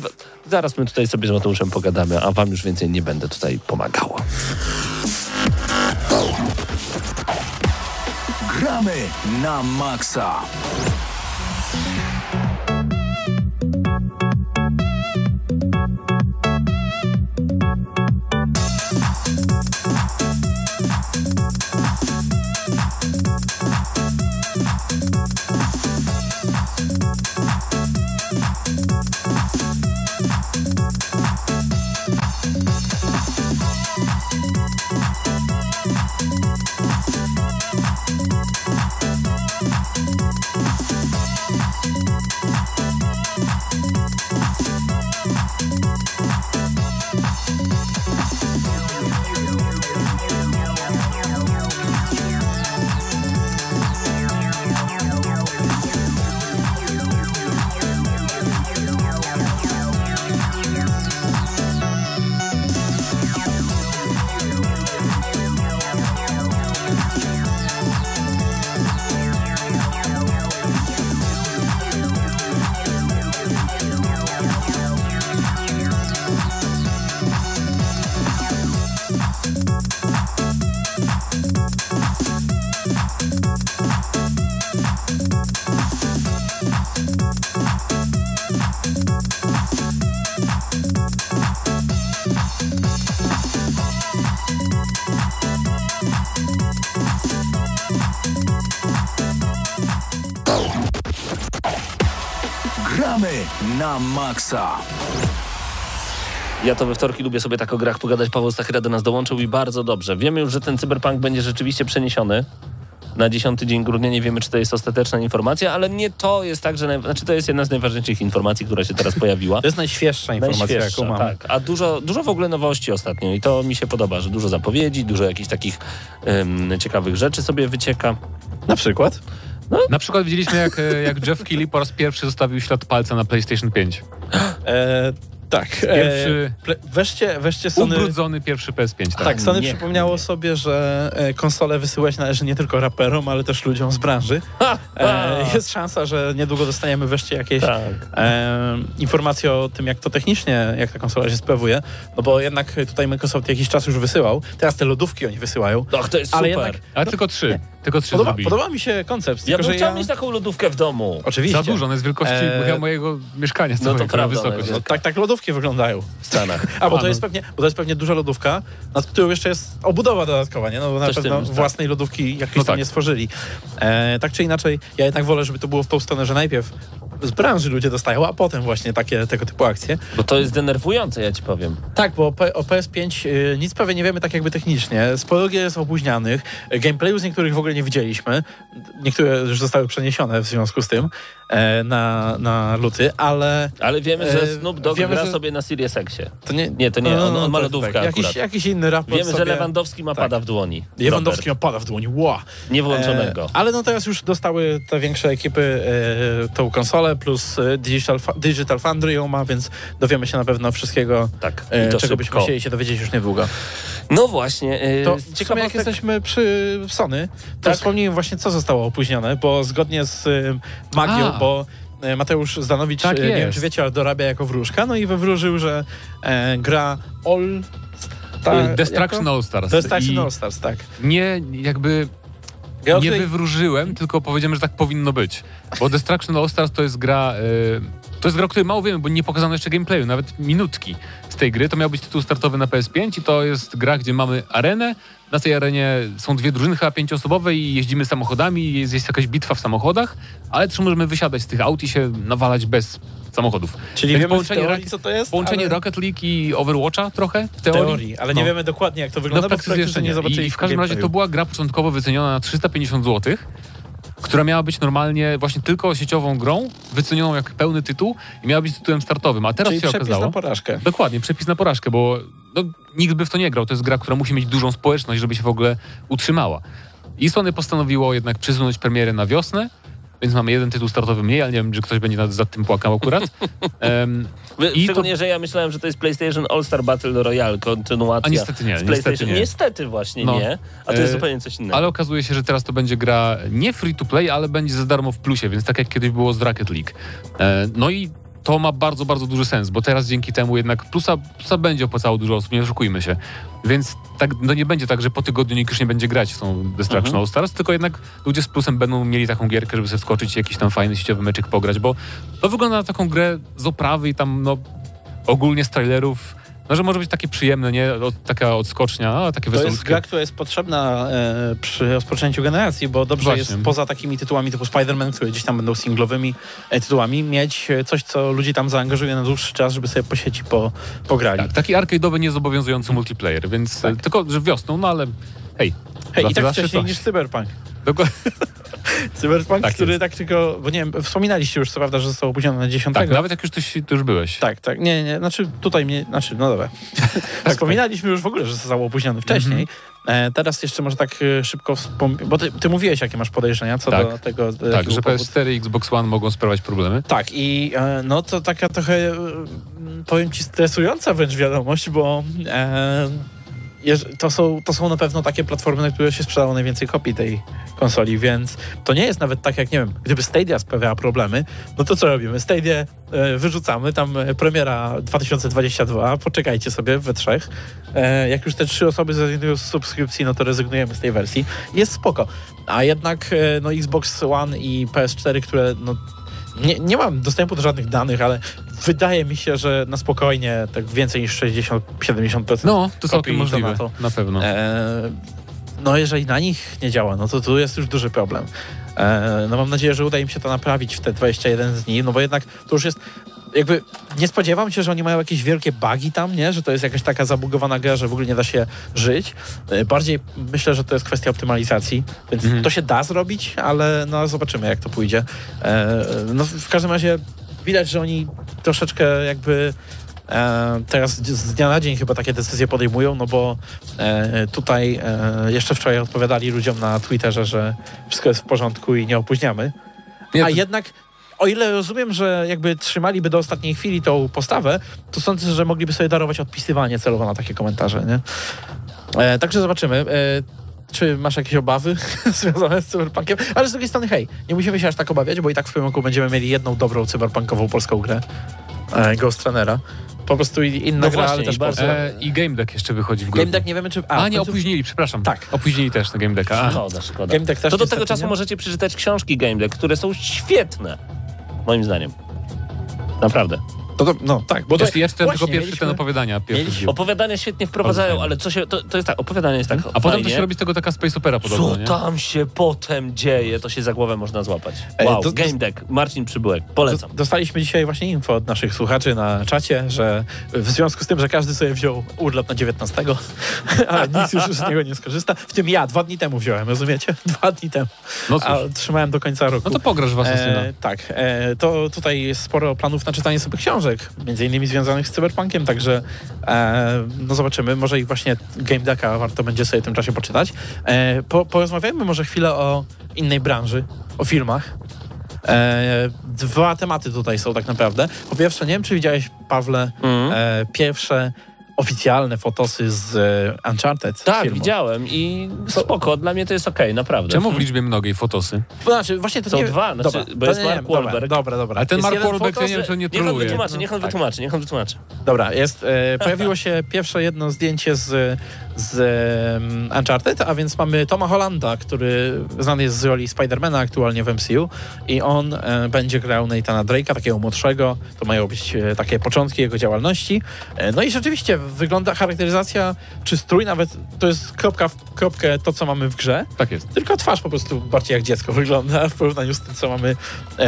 zaraz my tutaj sobie z Mateuszem pogadamy, a wam już więcej nie będę tutaj pomagał. Gramy na maksa. Na maksa. Ja to we wtorki lubię sobie tak o grach pogadać. Paweł Stachyra do nas dołączył i bardzo dobrze. Wiemy już, że ten cyberpunk będzie rzeczywiście przeniesiony na 10 dzień grudnia. Nie wiemy, czy to jest ostateczna informacja, ale nie to jest tak, że... Naj... Znaczy, to jest jedna z najważniejszych informacji, która się teraz pojawiła. To jest najświeższa informacja, Najświeższa, jaką mam. tak. A dużo, dużo w ogóle nowości ostatnio i to mi się podoba, że dużo zapowiedzi, dużo jakichś takich em, ciekawych rzeczy sobie wycieka. Na przykład? Na przykład widzieliśmy, jak, e, jak Jeff Keighley po raz pierwszy zostawił ślad palca na PlayStation 5. E, tak. Pierwszy- E, ple- weźcie, weźcie Sony... Ubrudzony pierwszy PS5. Tak. Tak, Sony Niech przypomniało mnie. sobie, że e, konsole wysyłać należy nie tylko raperom, ale też ludziom z branży. E, jest szansa, że niedługo dostaniemy wreszcie jakieś Tak. e, informacje o tym, jak to technicznie, jak ta konsola się sprawuje. No bo jednak tutaj Microsoft jakiś czas już wysyłał. Teraz te lodówki oni wysyłają. Och, to jest Ale super. jednak Ale tylko trzy. Tylko trzy Podoba, zrobili. podoba mi się koncept. Ja tylko, bym chciał ja... mieć taką lodówkę w domu. Oczywiście. Za dużo, ona jest wielkości mojego mieszkania no to całego, prawda, wysokość. no No, tak, tak lodówki wyglądają. W Stanach. A, bo to no. jest pewnie, bo to jest pewnie duża lodówka, nad którą jeszcze jest obudowa dodatkowa, nie? No bo na Coś pewno tym, tak. własnej lodówki jakieś No tam tak. nie stworzyli. E, tak czy inaczej, ja jednak wolę, żeby to było w tą stronę, że najpierw z branży ludzie dostają, a potem właśnie takie tego typu akcje. Bo to jest denerwujące, ja ci powiem. Tak, bo o P- o PS5 y, nic prawie nie wiemy tak jakby technicznie. Sporo gier jest opóźnianych. Gameplayu z niektórych w ogóle nie widzieliśmy. Niektóre już zostały przeniesione w związku z tym na, na luty, ale Ale wiemy, że E, Snoop Dogg wiemy, gra że- sobie na Sirius Xie. to nie... Nie, to nie, on, on ma tak, lodówkę tak. akurat. Jakiś, jakiś inny raport Wiemy, sobie... że Lewandowski ma Tak. pada w dłoni. Lewandowski Robert. opada w dłoni, ła! Niewłączonego. E, ale no teraz już dostały te większe ekipy e, tą konsolę, plus e, Digital, Digital Foundry ją ma, więc dowiemy się na pewno wszystkiego, tak, e, czego byśmy chcieli się dowiedzieć już niedługo. No właśnie. e, To sumie jak jesteśmy przy Sony, to Tak. wspomnijmy właśnie, co zostało opóźnione, bo zgodnie z e, magią. Bo e, Mateusz Zdanowicz, Tak e, nie wiem czy wiecie, ale dorabia jako wróżka, no i wywróżył, że e, gra All... Ta, Destruction jako? All Stars. Destruction All Stars, tak. Nie, jakby Ja nie wywróżyłem, tylko powiedziałem, że tak powinno być. Bo Destruction All Stars to jest gra. y, to jest gra, o której mało wiemy, bo nie pokazano jeszcze gameplayu, nawet minutki z tej gry. To miał być tytuł startowy na PS5 i to jest gra, gdzie mamy arenę. Na tej arenie są dwie drużyny, chyba pięcioosobowe i jeździmy samochodami, jest, jest jakaś bitwa w samochodach, ale też możemy wysiadać z tych aut i się nawalać bez samochodów. Czyli Więc wiemy połączenie teorii, co to jest, Połączenie ale... Rocket League i Overwatcha trochę w teorii. teorii, ale nie No. wiemy dokładnie, jak to No wygląda, w bo w praktyce jeszcze nie. nie I, w każdym razie to była gra początkowo wyceniona na 350 zł, która miała być normalnie właśnie tylko sieciową grą, wycenioną jak pełny tytuł i miała być tytułem startowym. A teraz Czyli się przepis okazało... na porażkę. Dokładnie, przepis na porażkę, bo no, nikt by w to nie grał. To jest gra, która musi mieć dużą społeczność, żeby się w ogóle utrzymała. I Sony postanowiło jednak przesunąć premierę na wiosnę, więc mamy jeden tytuł startowy mniej, ale nie wiem, czy ktoś będzie nad, za tym płakał akurat. Wy- I to- Szczególnie, że ja myślałem, że to jest PlayStation All-Star Battle Royale, kontynuacja A niestety nie, z niestety nie. Niestety właśnie No. nie, a to jest E, zupełnie coś innego. ale okazuje się, że teraz to będzie gra nie free to play, ale będzie za darmo w plusie, więc tak jak kiedyś było z Rocket League. E, no i to ma bardzo, bardzo duży sens, bo teraz dzięki temu jednak plusa, plusa będzie opłacało dużo osób, nie oszukujmy się. Więc tak, no nie będzie tak, że po tygodniu nikt już nie będzie grać w tą Destruction Mhm. All Stars, tylko jednak ludzie z plusem będą mieli taką gierkę, żeby sobie wskoczyć i jakiś tam fajny sieciowy meczek pograć, bo to wygląda na taką grę z oprawy i tam no ogólnie z trailerów, no że może być takie przyjemne, nie? Od, taka odskocznia, a takie To jest gra, która jest potrzebna e, przy rozpoczęciu generacji, bo dobrze Właśnie. jest poza takimi tytułami typu Spider-Man, które gdzieś tam będą singlowymi e, tytułami, mieć e, coś, co ludzi tam zaangażuje na dłuższy czas, żeby sobie po sieci po, pograli. Tak, taki arcade'owy, niezobowiązujący multiplayer, więc Tak. e, tylko, że wiosną, no ale hej. Hej, i tak wcześniej niż Cyberpunk. Dokładnie. Cyberpunk, Tak który jest. tak tylko, bo nie wiem, wspominaliście już co prawda, że został opóźniony na 10. Tak, nawet jak już, coś, tu już byłeś. Tak, tak. Nie, nie, znaczy tutaj mnie, znaczy, no dobra. Tak, Wspominaliśmy już w ogóle, że został opóźniony wcześniej. Mhm. E, teraz jeszcze może tak e, szybko wspomnieć, bo ty, ty mówiłeś, jakie masz podejrzenia co Tak. do tego. z Tak, że powodu- PS4 i Xbox One mogą sprawiać problemy. Tak, i e, no to taka trochę, e, powiem ci, stresująca wręcz wiadomość, bo e, to, są, to są na pewno takie platformy, na które się sprzedało najwięcej kopii tej konsoli, więc to nie jest nawet tak jak, nie wiem, gdyby Stadia sprawiała problemy, no to co robimy? Stadia e, wyrzucamy, tam e, premiera 2022, poczekajcie sobie we trzech. E, jak już te trzy osoby zrezygnują z subskrypcji, no to rezygnujemy z tej wersji. Jest spoko. A jednak e, no Xbox One i PS4, które no nie, nie mam dostępu do żadnych danych, ale wydaje mi się, że na spokojnie tak więcej niż 60-70% No, to całkiem możliwe, to na to. na pewno. E, no jeżeli na nich nie działa, no to tu jest już duży problem. E, no mam nadzieję, że uda im się to naprawić w te 21 dni, no bo jednak to już jest jakby nie spodziewam się, że oni mają jakieś wielkie bugi tam, nie? Że to jest jakaś taka zabugowana gra, że w ogóle nie da się żyć. E, Bardziej myślę, że to jest kwestia optymalizacji, więc to się da zrobić, ale no zobaczymy jak to pójdzie. E, No w każdym razie widać, że oni troszeczkę jakby E, teraz z dnia na dzień chyba takie decyzje podejmują, no bo e, tutaj e, jeszcze wczoraj odpowiadali ludziom na Twitterze, że wszystko jest w porządku i nie opóźniamy. Nie, A to- jednak, o ile rozumiem, że jakby trzymaliby do ostatniej chwili tą postawę, to sądzę, że mogliby sobie darować odpisywanie celowo na takie komentarze, nie? E, także zobaczymy. E, czy masz jakieś obawy związane z cyberpunkiem? Ale z drugiej strony, hej, nie musimy się aż tak obawiać, bo i tak w tym roku będziemy mieli jedną dobrą cyberpunkową polską grę. E, Ghost Runnera. Po prostu inna No gra, właśnie, ale też i bardzo-. E, I Game Deck jeszcze wychodzi w grudniu. Game Deck nie wiemy, czy... A, w nie, końcu- opóźnili, przepraszam. Tak. Opóźnili też na Game Decka. A. Szkoda, szkoda. Game Deck też To do tego czasu nie. możecie przeczytać książki Game Deck, które są świetne. Moim zdaniem. Naprawdę. To, to, no tak, bo to, ja czytałem tylko pierwszy ten mieliśmy- opowiadania. Pierwszy mieliśmy-. Opowiadania świetnie wprowadzają, ale co się. To, to jest tak, opowiadanie jest tak. A potem to się robi z tego taka space opera podobno, Co nie? tam się potem dzieje, to się za głowę można złapać. Ej, Wow, to- Game Deck, Marcin Przybyłek, polecam. Do- Dostaliśmy dzisiaj właśnie info od naszych słuchaczy na czacie, że w związku z tym, że każdy sobie wziął urlop na 19, ale nikt już z niego nie skorzysta, w tym ja dwa dni temu wziąłem, rozumiecie? Dwa dni temu. No cóż, A trzymałem do końca roku. no to pograsz w Asasyna. E, tak, e, to tutaj jest sporo planów na czytanie sobie książek, między innymi związanych z cyberpunkiem, także e, no zobaczymy, może i właśnie Game Decka warto będzie sobie w tym czasie poczytać. E, po, porozmawiajmy może chwilę o innej branży, o filmach. E, dwa tematy tutaj są tak naprawdę. Po pierwsze, nie wiem, czy widziałeś, Pawle, Mhm. e, pierwsze oficjalne fotosy z e, Uncharted. Tak, filmu. widziałem i spoko, dla mnie to jest okej, naprawdę. Czemu w liczbie mnogiej fotosy? Znaczy, właśnie to Są nie... dwa, znaczy, dobra, bo jest nie, Mark dobra, Wahlberg. Dobra, dobra. Ale ten Jest Mark Wahlberg, ja fotos, nie wiem, czy on nie Niech on troluje. wytłumaczy, niech on Tak. wytłumaczy, niech on wytłumaczy. Dobra, jest, e, pojawiło się pierwsze jedno zdjęcie z, z Uncharted, a więc mamy Toma Hollanda, który znany jest z roli Spidermana aktualnie w MCU i on e, będzie grał Nathana Drake'a, takiego młodszego. To mają być e, takie początki jego działalności. E, no i rzeczywiście wygląda charakteryzacja, czy strój nawet, to jest kropka w kropkę to, co mamy w grze, Tak jest. tylko twarz po prostu bardziej jak dziecko wygląda w porównaniu z tym, co mamy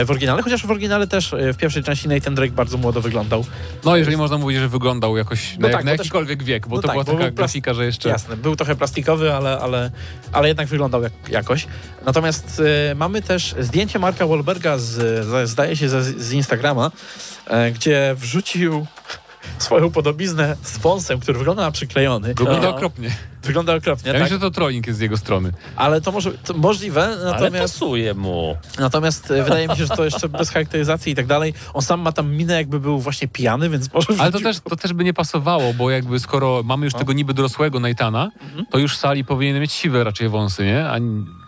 w oryginale, chociaż w oryginale też w pierwszej części Nathan Drake bardzo młodo wyglądał. No, jeżeli można mówić, że wyglądał jakoś No na, tak, na bo też- jakikolwiek wiek, bo no to tak, była taka grafika, że jeszcze... Jasne, był trochę plastikowy, ale, ale, ale jednak wyglądał jak, jakoś. Natomiast e, mamy też zdjęcie Marka z, zdaje się, z, z Instagrama, e, gdzie wrzucił swoją podobiznę z wąsem, który wygląda na przyklejony. Wygląda Aha. okropnie. Wygląda okropnie, Ja tak? myślę, że to trolling jest z jego strony. ale to może to możliwe, Ale natomiast, pasuje mu. natomiast e, wydaje mi się, że to jeszcze bez charakteryzacji i tak dalej. On sam ma tam minę, jakby był właśnie pijany, więc może Ale to wrzucił- też, to też by nie pasowało, bo jakby skoro mamy już No. tego niby dorosłego Nathana, Mhm. to już Sali powinien mieć siwe raczej wąsy, nie? A,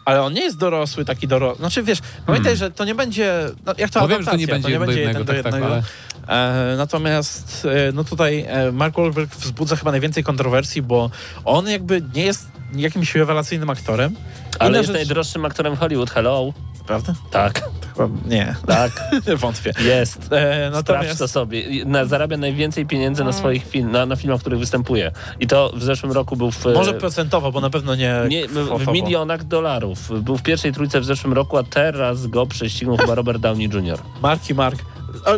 Ale on nie jest dorosły, taki dorosły. Znaczy wiesz, pamiętaj, że to nie będzie. No, jak to no wiem, że to nie będzie jedno do jednego, jeden do tak, tak, jednego. ale... E, natomiast e, no tutaj e, Mark Wahlberg wzbudza chyba najwięcej kontrowersji, bo on jakby nie jest jakimś rewelacyjnym aktorem. Ale Inna jest rzecz- najdroższym aktorem Hollywood, hello. Prawda? Tak, Chyba nie. tak, Wątpię. jest. E, Sprawdź natomiast to sobie. Na, zarabia najwięcej pieniędzy na swoich film, na, na filmach, w których występuje. I to w zeszłym roku był w... może procentowo, bo na pewno nie, Nie, w, milionach dolarów. Był w pierwszej trójce w zeszłym roku, a teraz go prześcignął chyba Robert Downey Jr. Marki Mark.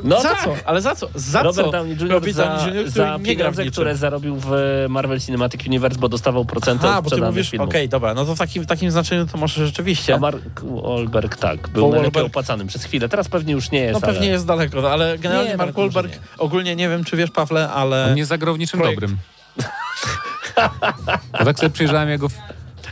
No za tak. co? Ale za co? Za Robert co? Downey Jr. Robert za, Downey Jr., który za nie pieniądze, które zarobił w Marvel Cinematic Universe, bo dostawał procenty A, od bo ty sprzedanych mówisz, okej, filmów. dobra, no to w takim, takim znaczeniu to może rzeczywiście. A Mark Wahlberg tak, był Bo najlepiej Wahlberg- opłacanym przez chwilę. Teraz pewnie już nie jest, No pewnie ale... jest daleko, no, ale generalnie Nie, Mark Wahlberg, ogólnie nie wiem, czy wiesz, Pawle, ale... On nie zagrał w niczym projekt- dobrym. Ja tak sobie przyjrzałem jego...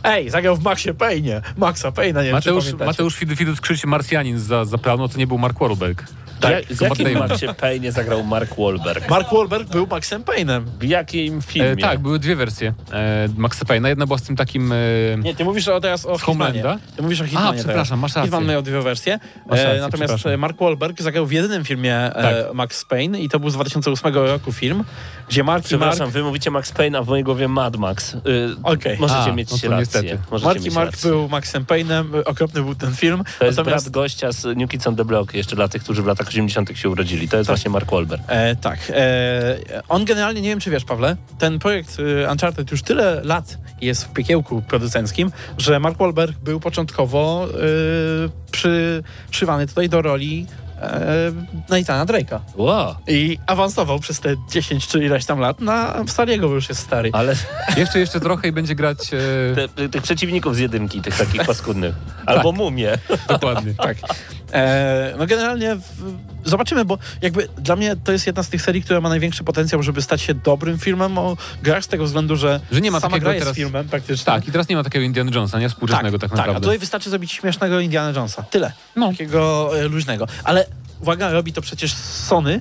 Ej, zagrał w Maxie Payne. Maxa Payne, nie wiem, Mateusz, czy pamiętacie. Mateusz Fidus krzyczy Marsjanin za, za planu, to nie był Mark Wahlberg. Tak, z jakim. Maxie Payne zagrał Mark Wahlberg? Mark Wahlberg był Maxem Payne'em. W jakim filmie? E, tak, były dwie wersje e, Maxa Payne'a. Jedna była z tym takim... E, Nie, ty mówisz o, teraz o. Homelanda? Ty mówisz o Hitmanie teraz. przepraszam, masz rację. Hitman miał dwie wersje. Masz rację, e, natomiast e, Mark Wahlberg zagrał w jedynym filmie e, Tak. Max Payne i to był z 2008 roku film, gdzie Mark Przepraszam, Mark... wy mówicie Max Payne, a w mojej głowie Mad Max. Y, Okej. Możecie A, mieć no rację. niestety. Możecie Mark i mieć Mark rację. był Maxem Payne'em, e, okropny był ten film. To jest natomiast brat gościa z New Kids on the Block, jeszcze dla tych, którzy w latach 80. się urodzili. To jest właśnie Mark Wahlberg. E, tak. E, on generalnie, nie wiem czy wiesz, Pawle, ten projekt e, Uncharted już tyle lat jest w piekiełku producenckim, że Mark Wahlberg był początkowo e, przyszywany tutaj do roli e, Nathana Drake'a. Wow. I awansował przez te 10 czy ileś tam lat na Stariego, bo już jest stary. Ale Jeszcze, jeszcze trochę i będzie grać e, te, tych przeciwników z jedynki, tych takich paskudnych. Albo mumie. dokładnie. Tak. E, no generalnie w, zobaczymy, bo jakby dla mnie to jest jedna z tych serii, która ma największy potencjał, żeby stać się dobrym filmem o grach z tego względu, że, Że nie ma sama takiego gra teraz- filmem praktycznie. Tak, i teraz nie ma takiego Indiana Jonesa, nie współczesnego tak, tak, naprawdę. a tutaj wystarczy zrobić śmiesznego Indiana Jonesa. Tyle. No. Takiego e, luźnego. Ale uwaga, robi to przecież Sony,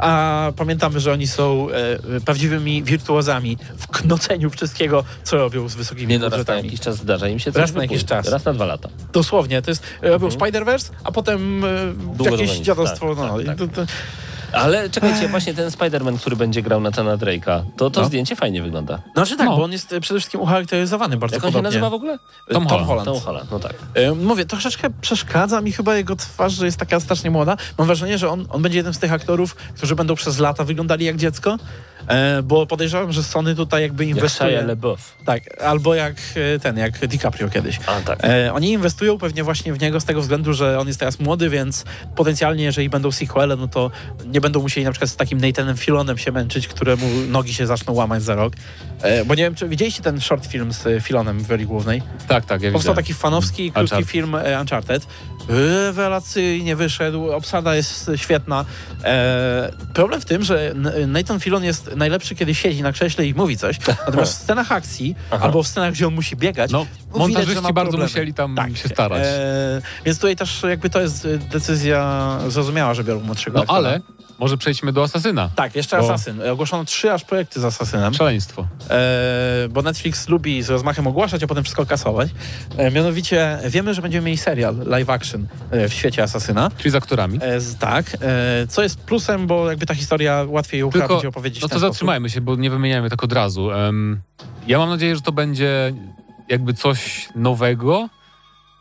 a pamiętamy, że oni są e, prawdziwymi wirtuozami w knoceniu wszystkiego, co robią z wysokimi Nie no, raz na jakiś czas zdarza im się coś Raz na jakiś czas. Raz na dwa lata. Dosłownie, to jest, robią Mhm. Spider-Verse, a potem e, jakieś dziadostwo. Tak, no, tak, tak. To, to, Ale czekajcie, właśnie ten Spider-Man, który będzie grał Nathana Drake'a, to, to No. zdjęcie fajnie wygląda. Znaczy tak, No. bo on jest e, przede wszystkim ucharakteryzowany bardzo Jak on się podobnie. nazywa w ogóle? Tom Holland. Holland. Tom Holland, no tak. E, Mówię, troszeczkę przeszkadza mi chyba jego twarz, że jest taka strasznie młoda. Mam wrażenie, że on, on będzie jednym z tych aktorów, którzy będą przez lata wyglądali jak dziecko, e, bo podejrzewam, że Sony tutaj jakby Jak inwestuje. LaBeouf. Tak, albo jak e, ten, jak DiCaprio kiedyś. A, tak. E, oni inwestują pewnie właśnie w niego z tego względu, że on jest teraz młody, więc potencjalnie, jeżeli będą sequele, no to nie będą musieli na przykład z takim Nathanem Filonem się męczyć, któremu nogi się zaczną łamać za rok. E, bo nie wiem, czy widzieliście ten short film z e, Filonem w roli głównej? Tak, tak, ja Powstał widzę. taki fanowski, krótki Uncharted. film e, Uncharted. Rewelacyjnie wyszedł, obsada jest świetna. E, problem w tym, że Nathan Filon jest najlepszy, kiedy siedzi na krześle i mówi coś, natomiast w scenach akcji, albo w scenach, gdzie on musi biegać, No, widać, montażyści ma bardzo musieli tam Tak. się starać. E, więc tutaj też jakby to jest e, decyzja zrozumiała, że biorą młodszego no aktora. ale może przejdźmy do Asasyna. Tak, jeszcze Bo- Assassin. Ogłoszono trzy aż projekty z Assassinem. Szaleństwo. E, bo Netflix lubi z rozmachem ogłaszać, a potem wszystko kasować. E, mianowicie wiemy, że będziemy mieli serial live action e, w świecie Asasyna. Czyli z aktorami. E, z, tak, e, co jest plusem, bo jakby ta historia łatwiej ją będzie opowiedzieć no to ten sposób. zatrzymajmy się, bo nie wymieniajmy tak od razu. Ja mam nadzieję, że to będzie jakby coś nowego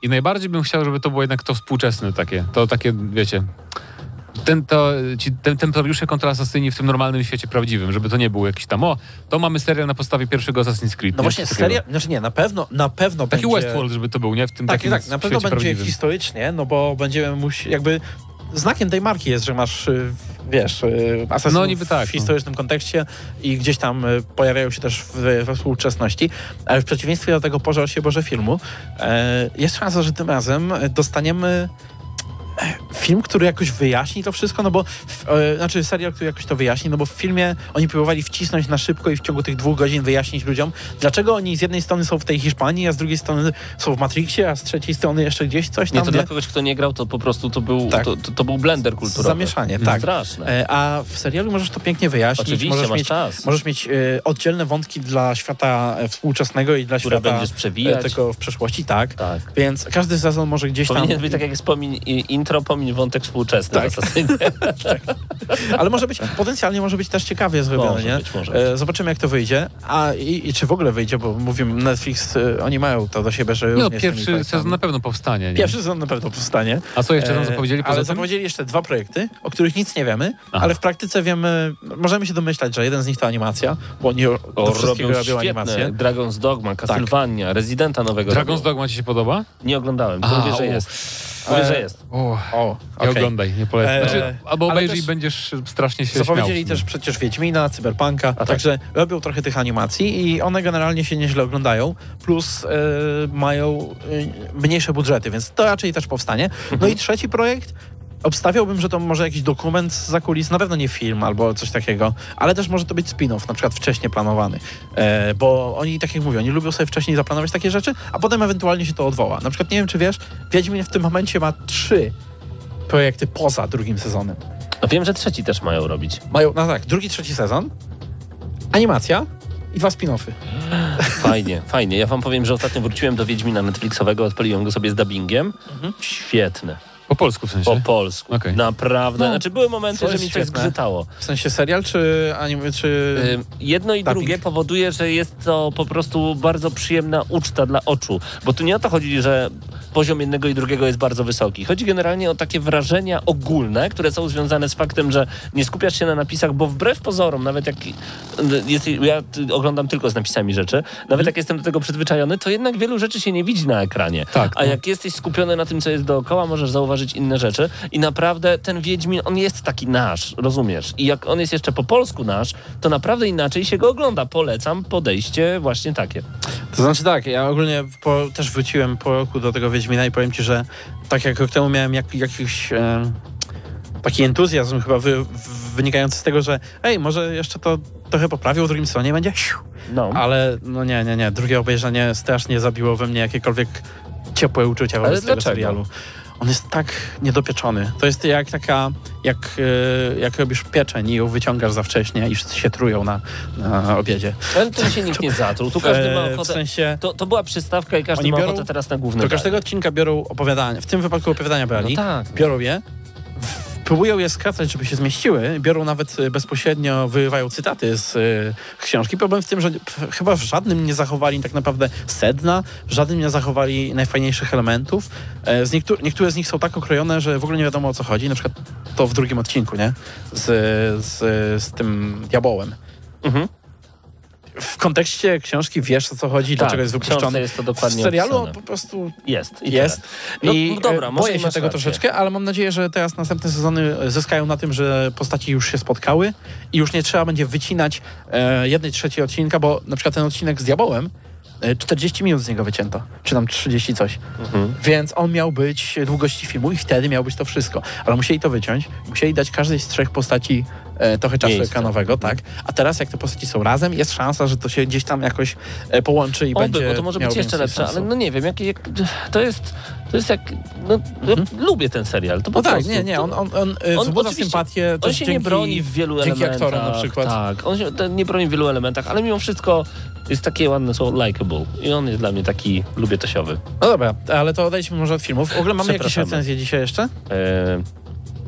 i najbardziej bym chciał, żeby to było jednak to współczesne takie. To takie, wiecie... Ten, to, ci tem- templariusze kontra asasyni w tym normalnym świecie prawdziwym, żeby to nie było jakiś tam, o, to mamy serial na podstawie pierwszego Assassin's Creed. No nie? właśnie, serial, znaczy nie, na pewno, na pewno Taki będzie... Westworld, żeby to był, nie? W tym Tak, takim tak, na pewno będzie prawdziwym. historycznie, no bo będziemy musieli, jakby znakiem tej marki jest, że masz, y, wiesz, y, asasynów No, niby tak, w no. historycznym kontekście i gdzieś tam y, pojawiają się też w, we współczesności, ale w przeciwieństwie do tego Pożar się Boże filmu, e, jest szansa, że tym razem dostaniemy film, który jakoś wyjaśni to wszystko, no bo, w, e, znaczy serial, który jakoś to wyjaśni, no bo w filmie oni próbowali wcisnąć na szybko i w ciągu tych dwóch godzin wyjaśnić ludziom, dlaczego oni z jednej strony są w tej Hiszpanii, a z drugiej strony są w Matrixie, a z trzeciej strony jeszcze gdzieś coś Nie, tam, to nie? dla kogoś, kto nie grał, to po prostu to był, Tak. to, to, to był blender kulturowy. Zamieszanie, tak. Straszne. E, A w serialu możesz to pięknie wyjaśnić. Oczywiście, możesz masz mieć, czas. Możesz mieć e, oddzielne wątki dla świata e, współczesnego i dla Które świata będziesz przewijać. tego w przeszłości, tak. Tak. Więc każdy sezon może gdzieś tam... Powinien być tak jak wspomin intro, pomiń wątek współczesny Tak. Asasynie. Ale może być, potencjalnie może być też ciekawie zrobione, Może nie? być, może E, Zobaczymy, jak to wyjdzie. A i, i czy w ogóle wyjdzie, bo mówimy, Netflix, e, oni mają to do siebie, że no, pierwszy sezon na pewno powstanie. Nie? Pierwszy sezon na pewno powstanie. A co jeszcze tam E, zapowiedzieli poza Ale tym? zapowiedzieli jeszcze dwa projekty, o których nic nie wiemy, Aha. ale w praktyce wiemy, możemy się domyślać, że jeden z nich to animacja, bo oni o, do wszystkiego robią świetne. animację. Dragon's Dogma, Castlevania, Residenta nowego. Dragon's robią. Dogma ci się podoba? Nie oglądałem, A, mówię, że jest. Mówię, że jest. O, O, nie okej. oglądaj, nie polecam. E, Znaczy, albo obejrzyj też- będziesz strasznie się Zapowiedzieli śmiał. też przecież Wiedźmina, Cyberpunka, tak. także robią trochę tych animacji i one generalnie się nieźle oglądają, plus e, mają e, mniejsze budżety, więc to raczej też powstanie. No Mhm. i trzeci projekt, obstawiałbym, że to może jakiś dokument za kulis, na pewno nie film albo coś takiego, ale też może to być spin-off, na przykład wcześniej planowany, e, bo oni, tak jak mówią, oni lubią sobie wcześniej zaplanować takie rzeczy, a potem ewentualnie się to odwoła. Na przykład, nie wiem czy wiesz, Wiedźmin w tym momencie ma trzy projekty poza drugim sezonem. No wiem, że trzeci też mają robić. Mają, no tak, drugi, trzeci sezon, animacja i dwa spin-offy. Fajnie, fajnie. Ja wam powiem, że ostatnio wróciłem do Wiedźmina Netflixowego, odpaliłem go sobie z dubbingiem. Mhm. Świetne. Po polsku w sensie. Po polsku. Okej. Naprawdę. No, znaczy były momenty, że mi coś świetne. zgrzytało. W sensie serial czy anime, czy... Jedno i Dubbing. drugie powoduje, że jest to po prostu bardzo przyjemna uczta dla oczu. Bo tu nie o to chodzi, że poziom jednego i drugiego jest bardzo wysoki. Chodzi generalnie o takie wrażenia ogólne, które są związane z faktem, że nie skupiasz się na napisach, bo wbrew pozorom, nawet jak jest, ja oglądam tylko z napisami rzeczy, nawet jak jestem do tego przyzwyczajony, to jednak wielu rzeczy się nie widzi na ekranie. Tak, A no. jak jesteś skupiony na tym, co jest dookoła, możesz zauważyć inne rzeczy. I naprawdę ten Wiedźmin, on jest taki nasz, rozumiesz? I jak on jest jeszcze po polsku nasz, to naprawdę inaczej się go ogląda. Polecam podejście właśnie takie. To znaczy tak, ja ogólnie po, też wróciłem po roku do tego Wiedźmina i powiem ci, że tak jak rok temu miałem jak, jakiś e, taki entuzjazm chyba wy, wynikający z tego, że ej, może jeszcze to trochę poprawił, w drugim stronie będzie siu. No. Ale no nie, nie, nie. Drugie obejrzenie strasznie zabiło we mnie jakiekolwiek ciepłe uczucia wobec tego serialu. On jest tak niedopieczony. To jest jak taka, jak, e, jak robisz pieczeń i ją wyciągasz za wcześnie i wszyscy się trują na, na obiedzie. Ale tu się nikt nie zatruł. Tu każdy ma E, w ochotę... sensie... To, to była przystawka i każdy ma biorą- ochotę teraz na główny Do każdego odcinka biorą opowiadania. W tym wypadku opowiadania brali. No tak. Biorą je, w- próbują je skracać, żeby się zmieściły. Biorą nawet y, bezpośrednio, wyrywają cytaty z y, książki. Problem w tym, że chyba w żadnym nie zachowali tak naprawdę sedna, w żadnym nie zachowali najfajniejszych elementów. E, z niektó- niektóre z nich są tak okrojone, że w ogóle nie wiadomo o co chodzi. Na przykład to w drugim odcinku, nie? Z, z, z tym diabołem. Mhm. W kontekście książki wiesz o co chodzi, Tak, dlaczego jest w wypuszczony. jest to W dokładnie serialu opisane. po prostu Jest. I jest. No, I no dobra, e, boję się tego rację. troszeczkę, ale mam nadzieję, że teraz następne sezony zyskają na tym, że postaci już się spotkały i już nie trzeba będzie wycinać e, jednej trzeciej odcinka, bo na przykład ten odcinek z Diabołem 40 minut z niego wycięto, czy tam 30 coś. Mhm. Więc on miał być długości filmu i wtedy miał być to wszystko. Ale musieli to wyciąć, musieli dać każdej z trzech postaci e, trochę czasu Miejsce. ekranowego, tak? A teraz jak te postaci są razem, jest szansa, że to się gdzieś tam jakoś e, połączy i Oby, będzie bo to może być jeszcze lepsze, sensu. ale no nie wiem, jak, jak, to jest, to jest jak, no, ja lubię ten serial, to po No tak, prostu. nie, nie, on, on, on, on On wzbudza sympatię On się nie dzięki, broni w wielu dzięki elementach. aktorom na przykład. Tak, on się nie broni w wielu elementach, ale mimo wszystko jest takie ładne słowo likable. I on jest dla mnie taki, lubię tosiowy. No dobra, ale to odejdźmy może od filmów. W ogóle mamy jakieś recenzje dzisiaj jeszcze? E,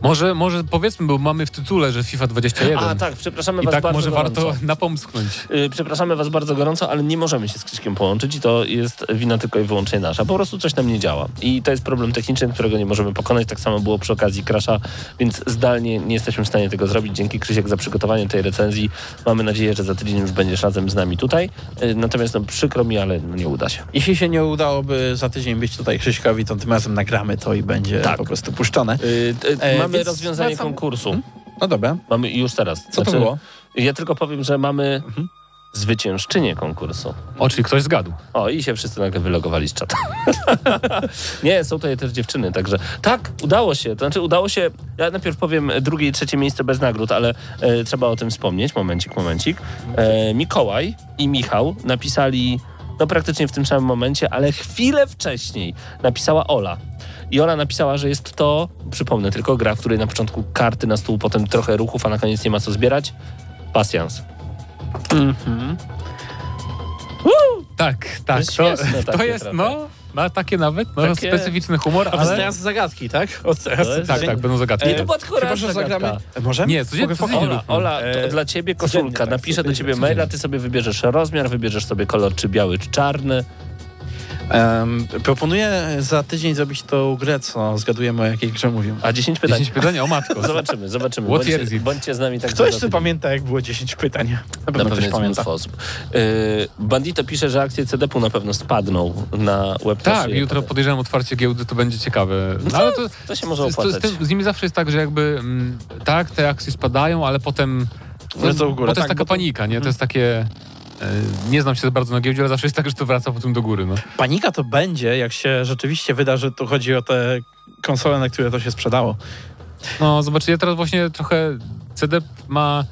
Może, może powiedzmy, bo mamy w tytule, że FIFA 21. a tak, przepraszamy I was tak bardzo może gorąco. warto napomsknąć. Y, Przepraszamy Was bardzo gorąco, ale nie możemy się z Krzyśkiem połączyć i to jest wina tylko i wyłącznie nasza. Po prostu coś nam nie działa. I to jest problem techniczny, którego nie możemy pokonać. Tak samo było przy okazji Crasha, więc zdalnie nie jesteśmy w stanie tego zrobić. Dzięki Krzysiek za przygotowanie tej recenzji. Mamy nadzieję, że za tydzień już będziesz razem z nami tutaj. Y, Natomiast no, przykro mi, ale no, nie uda się. Jeśli się nie udałoby za tydzień być tutaj Krzyśkowi, to tym razem nagramy to i będzie Tak. po prostu puszczone. Y, y, E, mamy więc rozwiązanie konkursu. No dobra. Mamy już teraz. Znaczy, Co to było? Ja tylko powiem, że mamy zwyciężczynię konkursu. O, czyli ktoś zgadł. O, i się wszyscy nagle wylogowali z czata. nie, są tutaj też dziewczyny, także tak, udało się. To znaczy udało się, ja najpierw powiem drugie i trzecie miejsce bez nagród, ale e, trzeba o tym wspomnieć. Momencik, momencik. E, Mikołaj i Michał napisali, no praktycznie w tym samym momencie, ale chwilę wcześniej napisała Ola. I Ola napisała, że jest to, przypomnę tylko, gra, w której na początku karty na stół, potem trochę ruchów, a na koniec nie ma co zbierać. Pasjans. Tak, tak. jest To, śmieszne to jest, no, ma takie nawet, no, Takie- specyficzny humor, A ale... teraz zagadki, tak? Od teraz jest- Tak, tak, będą zagadki. Nie, to była tylko Chyba, raz zagramy. Możemy? Nie, codziennie- codziennie? Ola, Ola, to E, dla ciebie koszulka. tak, Napiszę do ciebie maila, ty sobie wybierzesz rozmiar, wybierzesz sobie kolor, czy biały, czy czarny. Em, proponuję za tydzień zrobić tą grę, co zgadujemy o jakiej grze mówimy. A 10 pytań. 10 pytań, o matko. Zobaczymy, zobaczymy. Bądźcie, bądźcie z nami tak Kto jeszcze pamięta, jak było 10 pytań? Na Na pewno pewno ktoś jest pamięta. osób. Yy, Bandito pisze, że akcje CDP na pewno spadną na web Tak, jutro podejrzewam otwarcie giełdy, to będzie ciekawe. No, ale to, To się może z, z, opłacać. tym, z nimi zawsze jest tak, że jakby mm, tak, te akcje spadają, ale potem no, bo to jest Tak, taka to- panika, nie? To jest takie... e, Nie znam się za bardzo na giełdzie, ale zawsze jest tak, że to wraca potem do góry. No. Panika to będzie, jak się rzeczywiście wyda, że tu chodzi o te konsole, na które to się sprzedało. no zobaczcie, ja teraz właśnie trochę CD ma...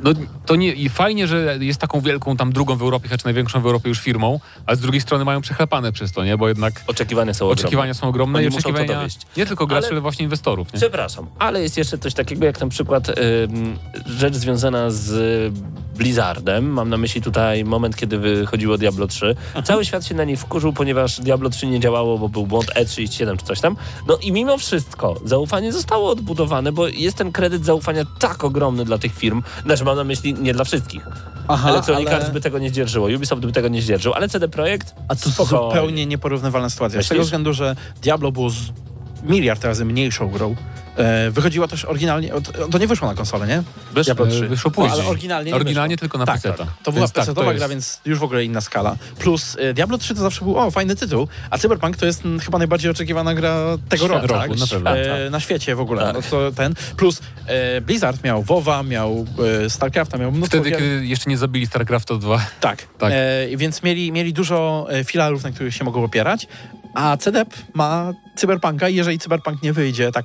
No to nie, i fajnie, że jest taką wielką tam drugą w Europie, choć największą w Europie już firmą, ale z drugiej strony mają przechlepane przez to, nie? Bo jednak Oczekiwania są ogromne. oczekiwania są ogromne Oni i muszą to oczekiwania nie tylko graczy, Ale- ale właśnie inwestorów, nie? Przepraszam, ale jest jeszcze coś takiego jak na przykład ym, rzecz związana z Blizzardem. Mam na myśli tutaj moment, kiedy wychodziło Diablo 3. Cały świat się na niej wkurzył, ponieważ Diablo 3 nie działało, bo był błąd E37 czy coś tam. No i mimo wszystko zaufanie zostało odbudowane, bo jest ten kredyt zaufania tak ogromny dla tych firm. Znaczy mam na myśli nie dla wszystkich. Aha, Electronic ale- Arts by tego nie zdzierżyło, Ubisoft by tego nie zdzierżył, ale CD Projekt A to spokojnie. zupełnie nieporównywalna sytuacja. Z Myślisz? tego względu, że Diablo było z miliard razy mniejszą grą. E, wychodziła też oryginalnie, od- to nie wyszło na konsolę, nie? Diablo E, 3. Wyszło No, później. ale oryginalnie nie Oryginalnie wyszło. tylko na tak, PC-ta. Tak. To była Więc tak, gra, więc już w ogóle inna skala. Plus e, Diablo 3 to zawsze był, o, fajny tytuł, a Cyberpunk to jest mm, chyba najbardziej oczekiwana gra tego Świata. roku, tak? Roku, na pewno. E, na świecie w ogóle. Tak. No to ten. Plus e, Blizzard miał WoWa, miał e, StarCrafta, miał mnóstwo Wtedy, gier. kiedy jeszcze nie zabili StarCrafta 2. Tak, Tak. E, więc mieli, mieli dużo filarów, na których się mogą opierać, a CDEP ma Cyberpunka i jeżeli Cyberpunk nie wyjdzie, tak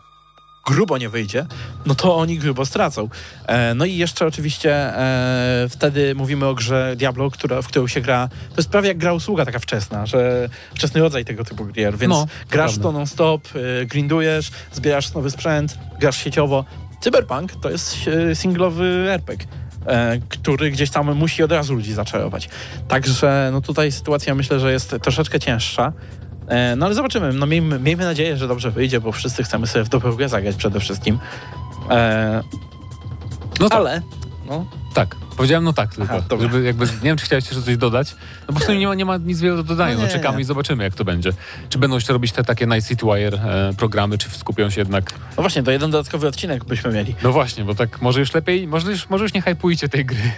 grubo nie wyjdzie, no to oni grubo stracą. E, no i jeszcze oczywiście e, wtedy mówimy o grze Diablo, która, w którą się gra, to jest prawie jak gra usługa taka wczesna, że wczesny rodzaj tego typu gier, więc No, grasz to non-stop, e, grindujesz, zbierasz nowy sprzęt, grasz sieciowo. Cyberpunk to jest e, singlowy RPG e, który gdzieś tam musi od razu ludzi zaczarować. Także no tutaj sytuacja myślę, że jest troszeczkę cięższa. E, No ale zobaczymy. No miejmy, miejmy nadzieję, że dobrze wyjdzie, bo wszyscy chcemy sobie w dobrą grę zagrać przede wszystkim. E, No tak, ale no, tak. Powiedziałem no tak tylko, Aha, żeby jakby, nie wiem czy chciałeś jeszcze coś dodać, no bo w sumie nie ma, nie ma nic wiele do dodania, No no, czekamy nie. i zobaczymy jak to będzie. Czy będą jeszcze robić te takie Night City Wire e, programy, czy skupią się jednak, no właśnie, to jeden dodatkowy odcinek byśmy mieli. no właśnie, bo tak może już lepiej, może już, może już nie hypujcie tej gry.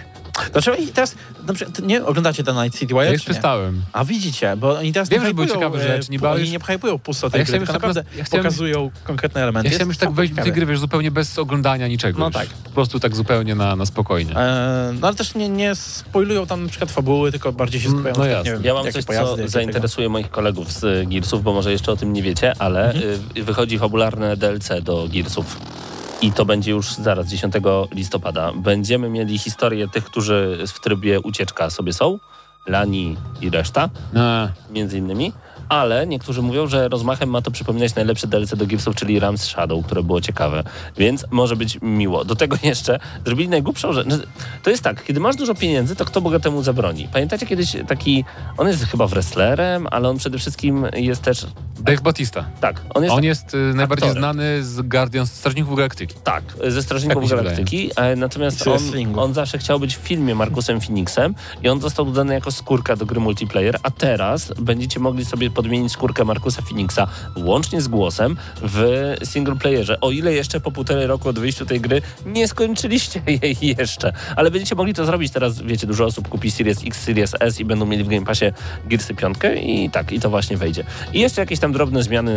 Dlaczego i teraz, przykład, nie oglądacie ten Night City Wire? Ja już przestałem. A widzicie, bo oni teraz Wiem, nie że były ciekawe e, rzeczy, nie bałeś- Oni nie hypują pusto tej ja gry, tak naprawdę na- ja chciałem- pokazują konkretne elementy. Ja chciałem już tak wejść do tej ciekawe. gry, wiesz, zupełnie bez oglądania niczego No już. tak. Po prostu tak zupełnie na, na spokojnie. E, no ale też nie, nie spoilują tam na przykład fabuły, tylko bardziej się Mm, skupiają no na wiem, Ja mam coś, pojazdy, co zainteresuje moich kolegów z Gearsów, bo może jeszcze o tym nie wiecie, ale y, wychodzi fabularne DLC do Gearsów. I to będzie już zaraz, 10 listopada. Będziemy mieli historię tych, którzy w trybie ucieczka sobie są, Lani i reszta, A, między innymi. Ale niektórzy mówią, że rozmachem ma to przypominać najlepsze DLC do Gearsów, czyli Rams Shadow, które było ciekawe. Więc może być miło. Do tego jeszcze zrobili najgłupszą rzecz. No, To jest tak, kiedy masz dużo pieniędzy, to kto bogatemu zabroni? Pamiętacie kiedyś taki, on jest chyba wrestlerem, ale on przede wszystkim jest też, Dave Batista. tak, on jest On jest y, najbardziej znany z Guardians, Strażników Galaktyki. Tak, ze Tak Strażników się Galaktyki, natomiast on, on zawsze chciał być w filmie Markusem Phoenixem i on został dodany jako skórka do gry multiplayer, a teraz będziecie mogli sobie podmienić skórkę Markusa Phoenixa łącznie z głosem w singleplayerze. O ile jeszcze po półtorej roku od wyjściu tej gry nie skończyliście jej jeszcze, ale będziecie mogli to zrobić teraz, wiecie, dużo osób kupi Series X, Series S i będą mieli w Game Passie Gearsy 5 i tak, i to właśnie wejdzie. I jeszcze jakieś tam drobne zmiany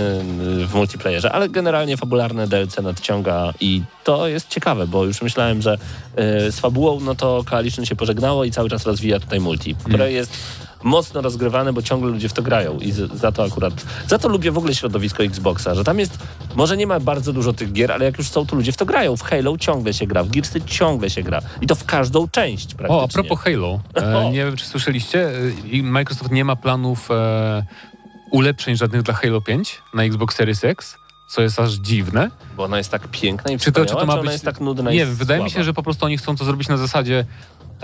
y, w multiplayerze, ale generalnie fabularne DLC nadciąga i to jest ciekawe, bo już myślałem, że y, z fabułą, no to Coalition się pożegnało i cały czas rozwija tutaj multi, które jest mocno rozgrywane, bo ciągle ludzie w to grają i za to akurat, za to lubię w ogóle środowisko Xboxa, że tam jest, może nie ma bardzo dużo tych gier, ale jak już są, to ludzie w to grają. W Halo ciągle się gra, w Gearsy ciągle się gra i to w każdą część praktycznie. O, a propos Halo, e, nie wiem czy słyszeliście, e, Microsoft nie ma planów e, ulepszeń żadnych dla Halo 5 na Xbox Series X, co jest aż dziwne. Bo ona jest tak piękna i Czy to, czy to ma ona być... jest tak nudna Nie wydaje mi się, słaba? że po prostu oni chcą to zrobić na zasadzie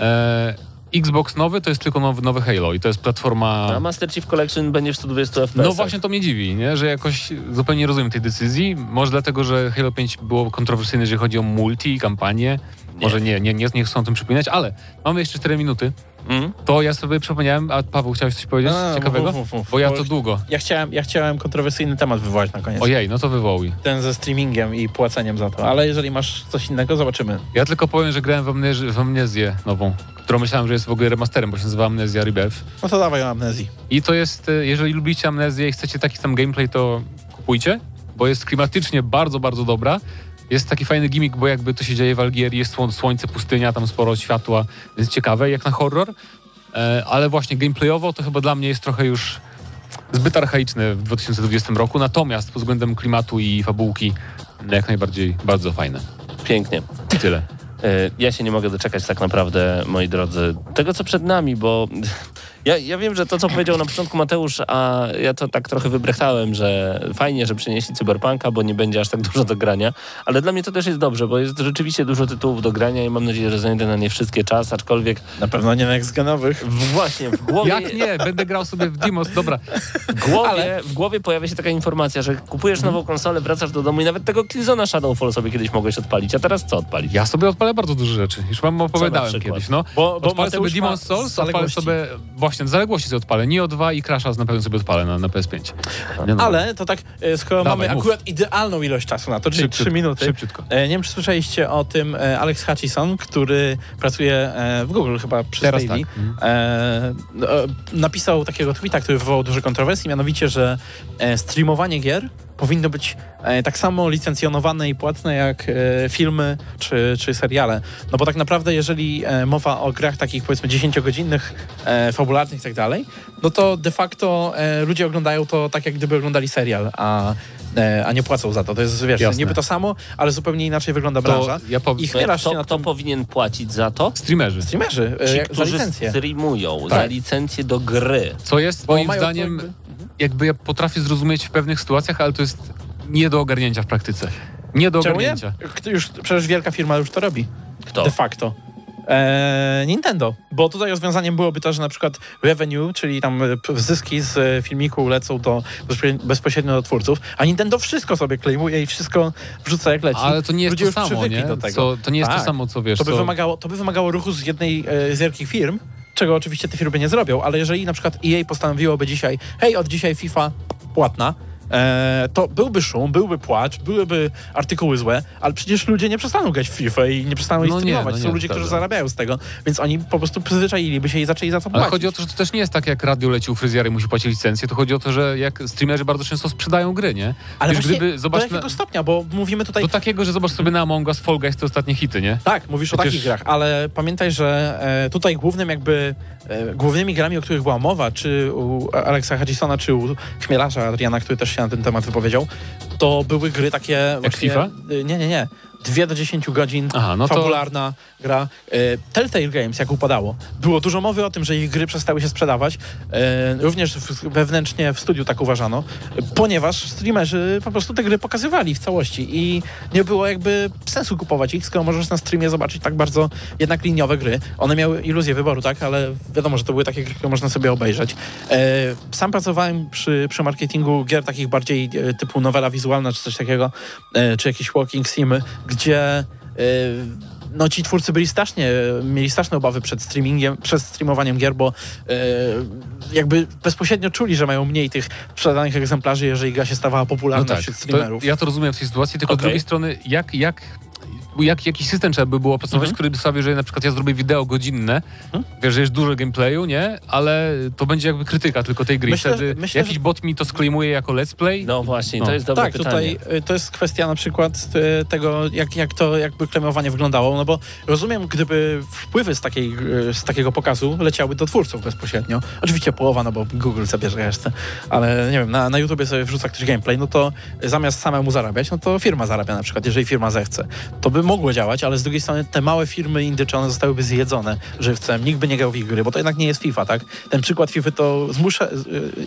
e, Xbox nowy to jest tylko nowy, nowy Halo i to jest platforma... A Master Chief Collection będzie w 120 FPS. No właśnie to mnie dziwi, nie? że jakoś zupełnie nie rozumiem tej decyzji. Może dlatego, że Halo 5 było kontrowersyjne, jeżeli chodzi o multi i kampanię. Może nie, nie, nie, nie chcą o tym przypominać, ale mamy jeszcze 4 minuty. Mm? To ja sobie przypomniałem, a Paweł chciałeś coś powiedzieć A, ciekawego? mów, mów, mów. Bo ja to długo. Ja chciałem, ja chciałem kontrowersyjny temat wywołać na koniec. Ojej, no to wywołuj. Ten ze streamingiem i płaceniem za to. Ale jeżeli masz coś innego, zobaczymy. Ja tylko powiem, że grałem w, amnez- w Amnezję nową, którą myślałem, że jest w ogóle remasterem, bo się nazywa Amnezja Rebirth. No to dawaj o amnezji. I to jest, e, jeżeli lubicie Amnezję i chcecie taki sam gameplay, to kupujcie, bo jest klimatycznie bardzo, bardzo dobra. Jest taki fajny gimmick, bo jakby to się dzieje w Algierii, jest sło- słońce, pustynia, tam sporo światła, więc ciekawe, jak na horror. E, ale właśnie gameplayowo to chyba dla mnie jest trochę już zbyt archaiczne w 2020 roku, natomiast pod względem klimatu i fabułki jak najbardziej bardzo fajne. Pięknie. I tyle. E, Ja się nie mogę doczekać tak naprawdę, moi drodzy, tego co przed nami, bo Ja, ja wiem, że to, co powiedział na początku Mateusz, a ja to tak trochę wybrechtałem, że fajnie, że przynieśli Cyberpunka, bo nie będzie aż tak dużo do grania, ale dla mnie to też jest dobrze, bo jest rzeczywiście dużo tytułów do grania i mam nadzieję, że znajdę na nie wszystkie czas, aczkolwiek Na pewno nie next genowych. w, właśnie w głowie... Jak nie? Będę grał sobie w Dimos. Dobra, W głowie, w głowie pojawia się taka informacja, że kupujesz nową konsolę, wracasz do domu i nawet tego Killzona Shadowfall sobie kiedyś mogłeś odpalić, a teraz co odpalić? ja sobie odpalę bardzo dużo rzeczy. Już wam opowiadałem kiedyś. No. Bo, bo Odpalę sobie Mateusz ma Demon's Souls, odpalę sobie... Właśnie, zaległości sobie odpalę. Nio 2 i Crash'a na pewno sobie odpalę na, na PS5. Nie, no. Ale to tak, e, skoro Dawaj, mamy mów. akurat idealną ilość czasu na to, czyli Szybciutko, 3 minuty. szybciutko. E, Nie wiem, czy słyszeliście o tym e, Alex Hutchison, który pracuje w Google chyba przy Teraz Stadia. tak. Mhm. No, napisał takiego tweeta, który wywołał duże kontrowersje, mianowicie, że streamowanie gier powinno być e, tak samo licencjonowane i płatne jak e, filmy czy, czy seriale. No bo tak naprawdę, jeżeli e, mowa o grach takich powiedzmy 10-godzinnych, e, fabularnych i tak dalej, no to de facto ludzie oglądają to tak, jak gdyby oglądali serial, a, a nie płacą za to. To jest, wiesz, Jasne. niby to samo, ale zupełnie inaczej wygląda branża. To ja powiem... I chmielasz się Kto, na kto tym powinien płacić za to? Streamerzy. streamerzy Ci, jak, za którzy licencję. streamują, Tak. za licencję do gry. Co jest Bo moim to zdaniem, jakby- jakby ja potrafię zrozumieć w pewnych sytuacjach, ale to jest nie do ogarnięcia w praktyce. Nie do Czemu nie? ogarnięcia. Kto Już, przecież wielka firma już to robi. Kto? De facto. Eee, Nintendo, bo tutaj rozwiązaniem byłoby to, że na przykład revenue, czyli tam e, zyski z e, filmiku lecą do bezpośrednio do twórców, a Nintendo wszystko sobie klejmuje i wszystko wrzuca jak leci. Ale to nie jest Ludzie to samo, nie? do tego. Co, to nie jest Tak. to samo, co wiesz. To by, co... wymagało, to by wymagało ruchu z jednej e, z wielkich firm, czego oczywiście te firmy nie zrobią, ale jeżeli na przykład EA postanowiłoby dzisiaj, hej, od dzisiaj FIFA płatna, e, to byłby szum, byłby płacz, byłyby artykuły złe, ale przecież ludzie nie przestaną grać w FIFA i nie przestaną jej No nie, streamować. no Są nie, ludzie, którzy zarabiają z tego, więc oni po prostu przyzwyczailiby się i zaczęli za to Ale płacić. chodzi o to, że to też nie jest tak, jak radio leci u fryzjera i musi płacić licencję. To chodzi o to, że jak streamerzy bardzo często sprzedają gry, nie? ale Wiesz, właśnie gdyby, do zobacz jakiego na, stopnia, bo mówimy tutaj... do takiego, że zobacz sobie na Among Us, Fall Guys, te ostatnie hity, nie? Tak, mówisz o Przecież- takich grach, ale pamiętaj, że e, tutaj głównym jakby e, głównymi grami, o których była mowa, czy u Alexa Hutchisona, czy u Chmielarza Adriana, który też się na ten temat wypowiedział, to były gry takie właśnie... FIFA? e, Nie, nie, nie. Dwie do 10 godzin, Aha, no to- fabularna gra. E, Telltale Games, jak upadało, było dużo mowy o tym, że ich gry przestały się sprzedawać. E, również wewnętrznie w studiu tak uważano, ponieważ streamerzy po prostu te gry pokazywali w całości i nie było jakby sensu kupować ich, skoro możesz na streamie zobaczyć tak bardzo jednak liniowe gry. One miały iluzję wyboru, tak, ale wiadomo, że to były takie gry, które można sobie obejrzeć. E, sam pracowałem przy, przy marketingu gier takich bardziej typu nowela wizualna czy coś takiego, czy jakieś walking simy, gdzie e, no ci twórcy byli strasznie, mieli straszne obawy przed streamingiem, przed streamowaniem gier, bo e, jakby bezpośrednio czuli, że mają mniej tych sprzedanych egzemplarzy, jeżeli gra się stawała popularna wśród to, streamerów. ja to rozumiem w tej sytuacji, tylko z Okej. drugiej strony, jak, jak, jak, jaki system trzeba by było opracować, Mhm. który by sprawił, że na przykład ja zrobię wideo godzinne, wiesz, że jest dużo gameplayu, nie? Ale to będzie jakby krytyka tylko tej gry. Myślę, Wtedy myślę, jakiś że- bot mi to sklejmuje jako let's play. No właśnie, No. to jest dobre tak, pytanie. tutaj y, to jest kwestia na przykład y, tego, jak, jak to jakby klemowanie wyglądało, no bo rozumiem, gdyby wpływy z, takiej, y, z takiego pokazu leciały do twórców bezpośrednio. Oczywiście połowa, no bo Google zabierze resztę, ale nie wiem, na, na YouTubie sobie wrzuca ktoś gameplay, no to zamiast samemu zarabiać, no to firma zarabia na przykład, jeżeli firma zechce. To by mogło działać, ale z drugiej strony te małe firmy indycze, one zostałyby zjedzone żywcem, nikt by nie grał w ich gry, bo to jednak nie jest FIFA, tak? Ten przykład FIFA to zmusza, y,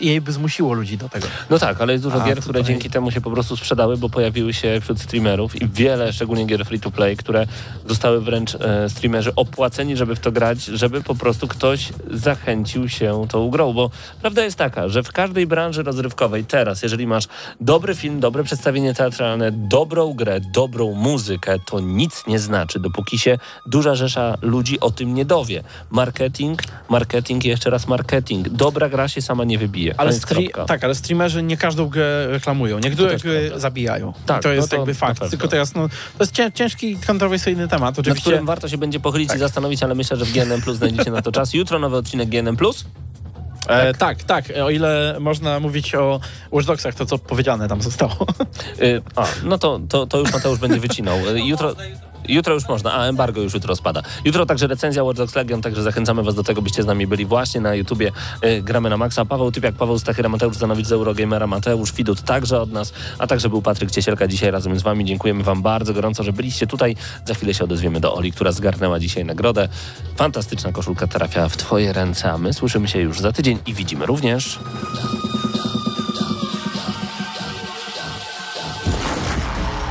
jej by zmusiło ludzi do tego. No tak, ale jest dużo A, gier, które tutaj- dzięki temu się po prostu sprzedały, bo pojawiły się wśród streamerów i wiele, szczególnie gier free to play, które zostały wręcz e, streamerzy opłaceni, żeby w to grać, żeby po prostu ktoś zachęcił się tą grą, bo prawda jest taka, że w każdej branży rozrywkowej teraz, jeżeli masz dobry film, dobre przedstawienie teatralne, dobrą grę, dobrą muzykę, to nic nie znaczy, dopóki się duża rzesza ludzi o tym nie dowie. Marketing, marketing i jeszcze raz marketing. Dobra gra się sama nie wybije. Ale tak, ale streamerzy nie każdą grę reklamują. Niektóre gry zabijają. Tak, to jest no to jakby na fakt. Tylko teraz, no, to jest cię, ciężki, kontrowersyjny temat. Oczywiście. którym warto się będzie pochylić i zastanowić, ale myślę, że w GNM Plus znajdziecie na to czas. Jutro nowy odcinek GNM Plus. E, tak, tak. O ile można mówić o Watch Dogsach, to co powiedziane tam zostało. Y, a, no to, to, to już Mateusz będzie wycinał. Y, Jutro, Jutro już można, a embargo już jutro spada. Jutro także recenzja Watch Dogs Legion, także zachęcamy was do tego, byście z nami byli właśnie na YouTubie. Y, gramy na maksa. Paweł Typiak, Paweł Stachyra, Mateusz Zanowicz z Eurogamera, Mateusz Widut także od nas, a także był Patryk Ciesielka dzisiaj razem z wami. Dziękujemy wam bardzo gorąco, że byliście tutaj. Za chwilę się odezwiemy do Oli, która zgarnęła dzisiaj nagrodę. Fantastyczna koszulka trafia w twoje ręce, a my słyszymy się już za tydzień i widzimy również.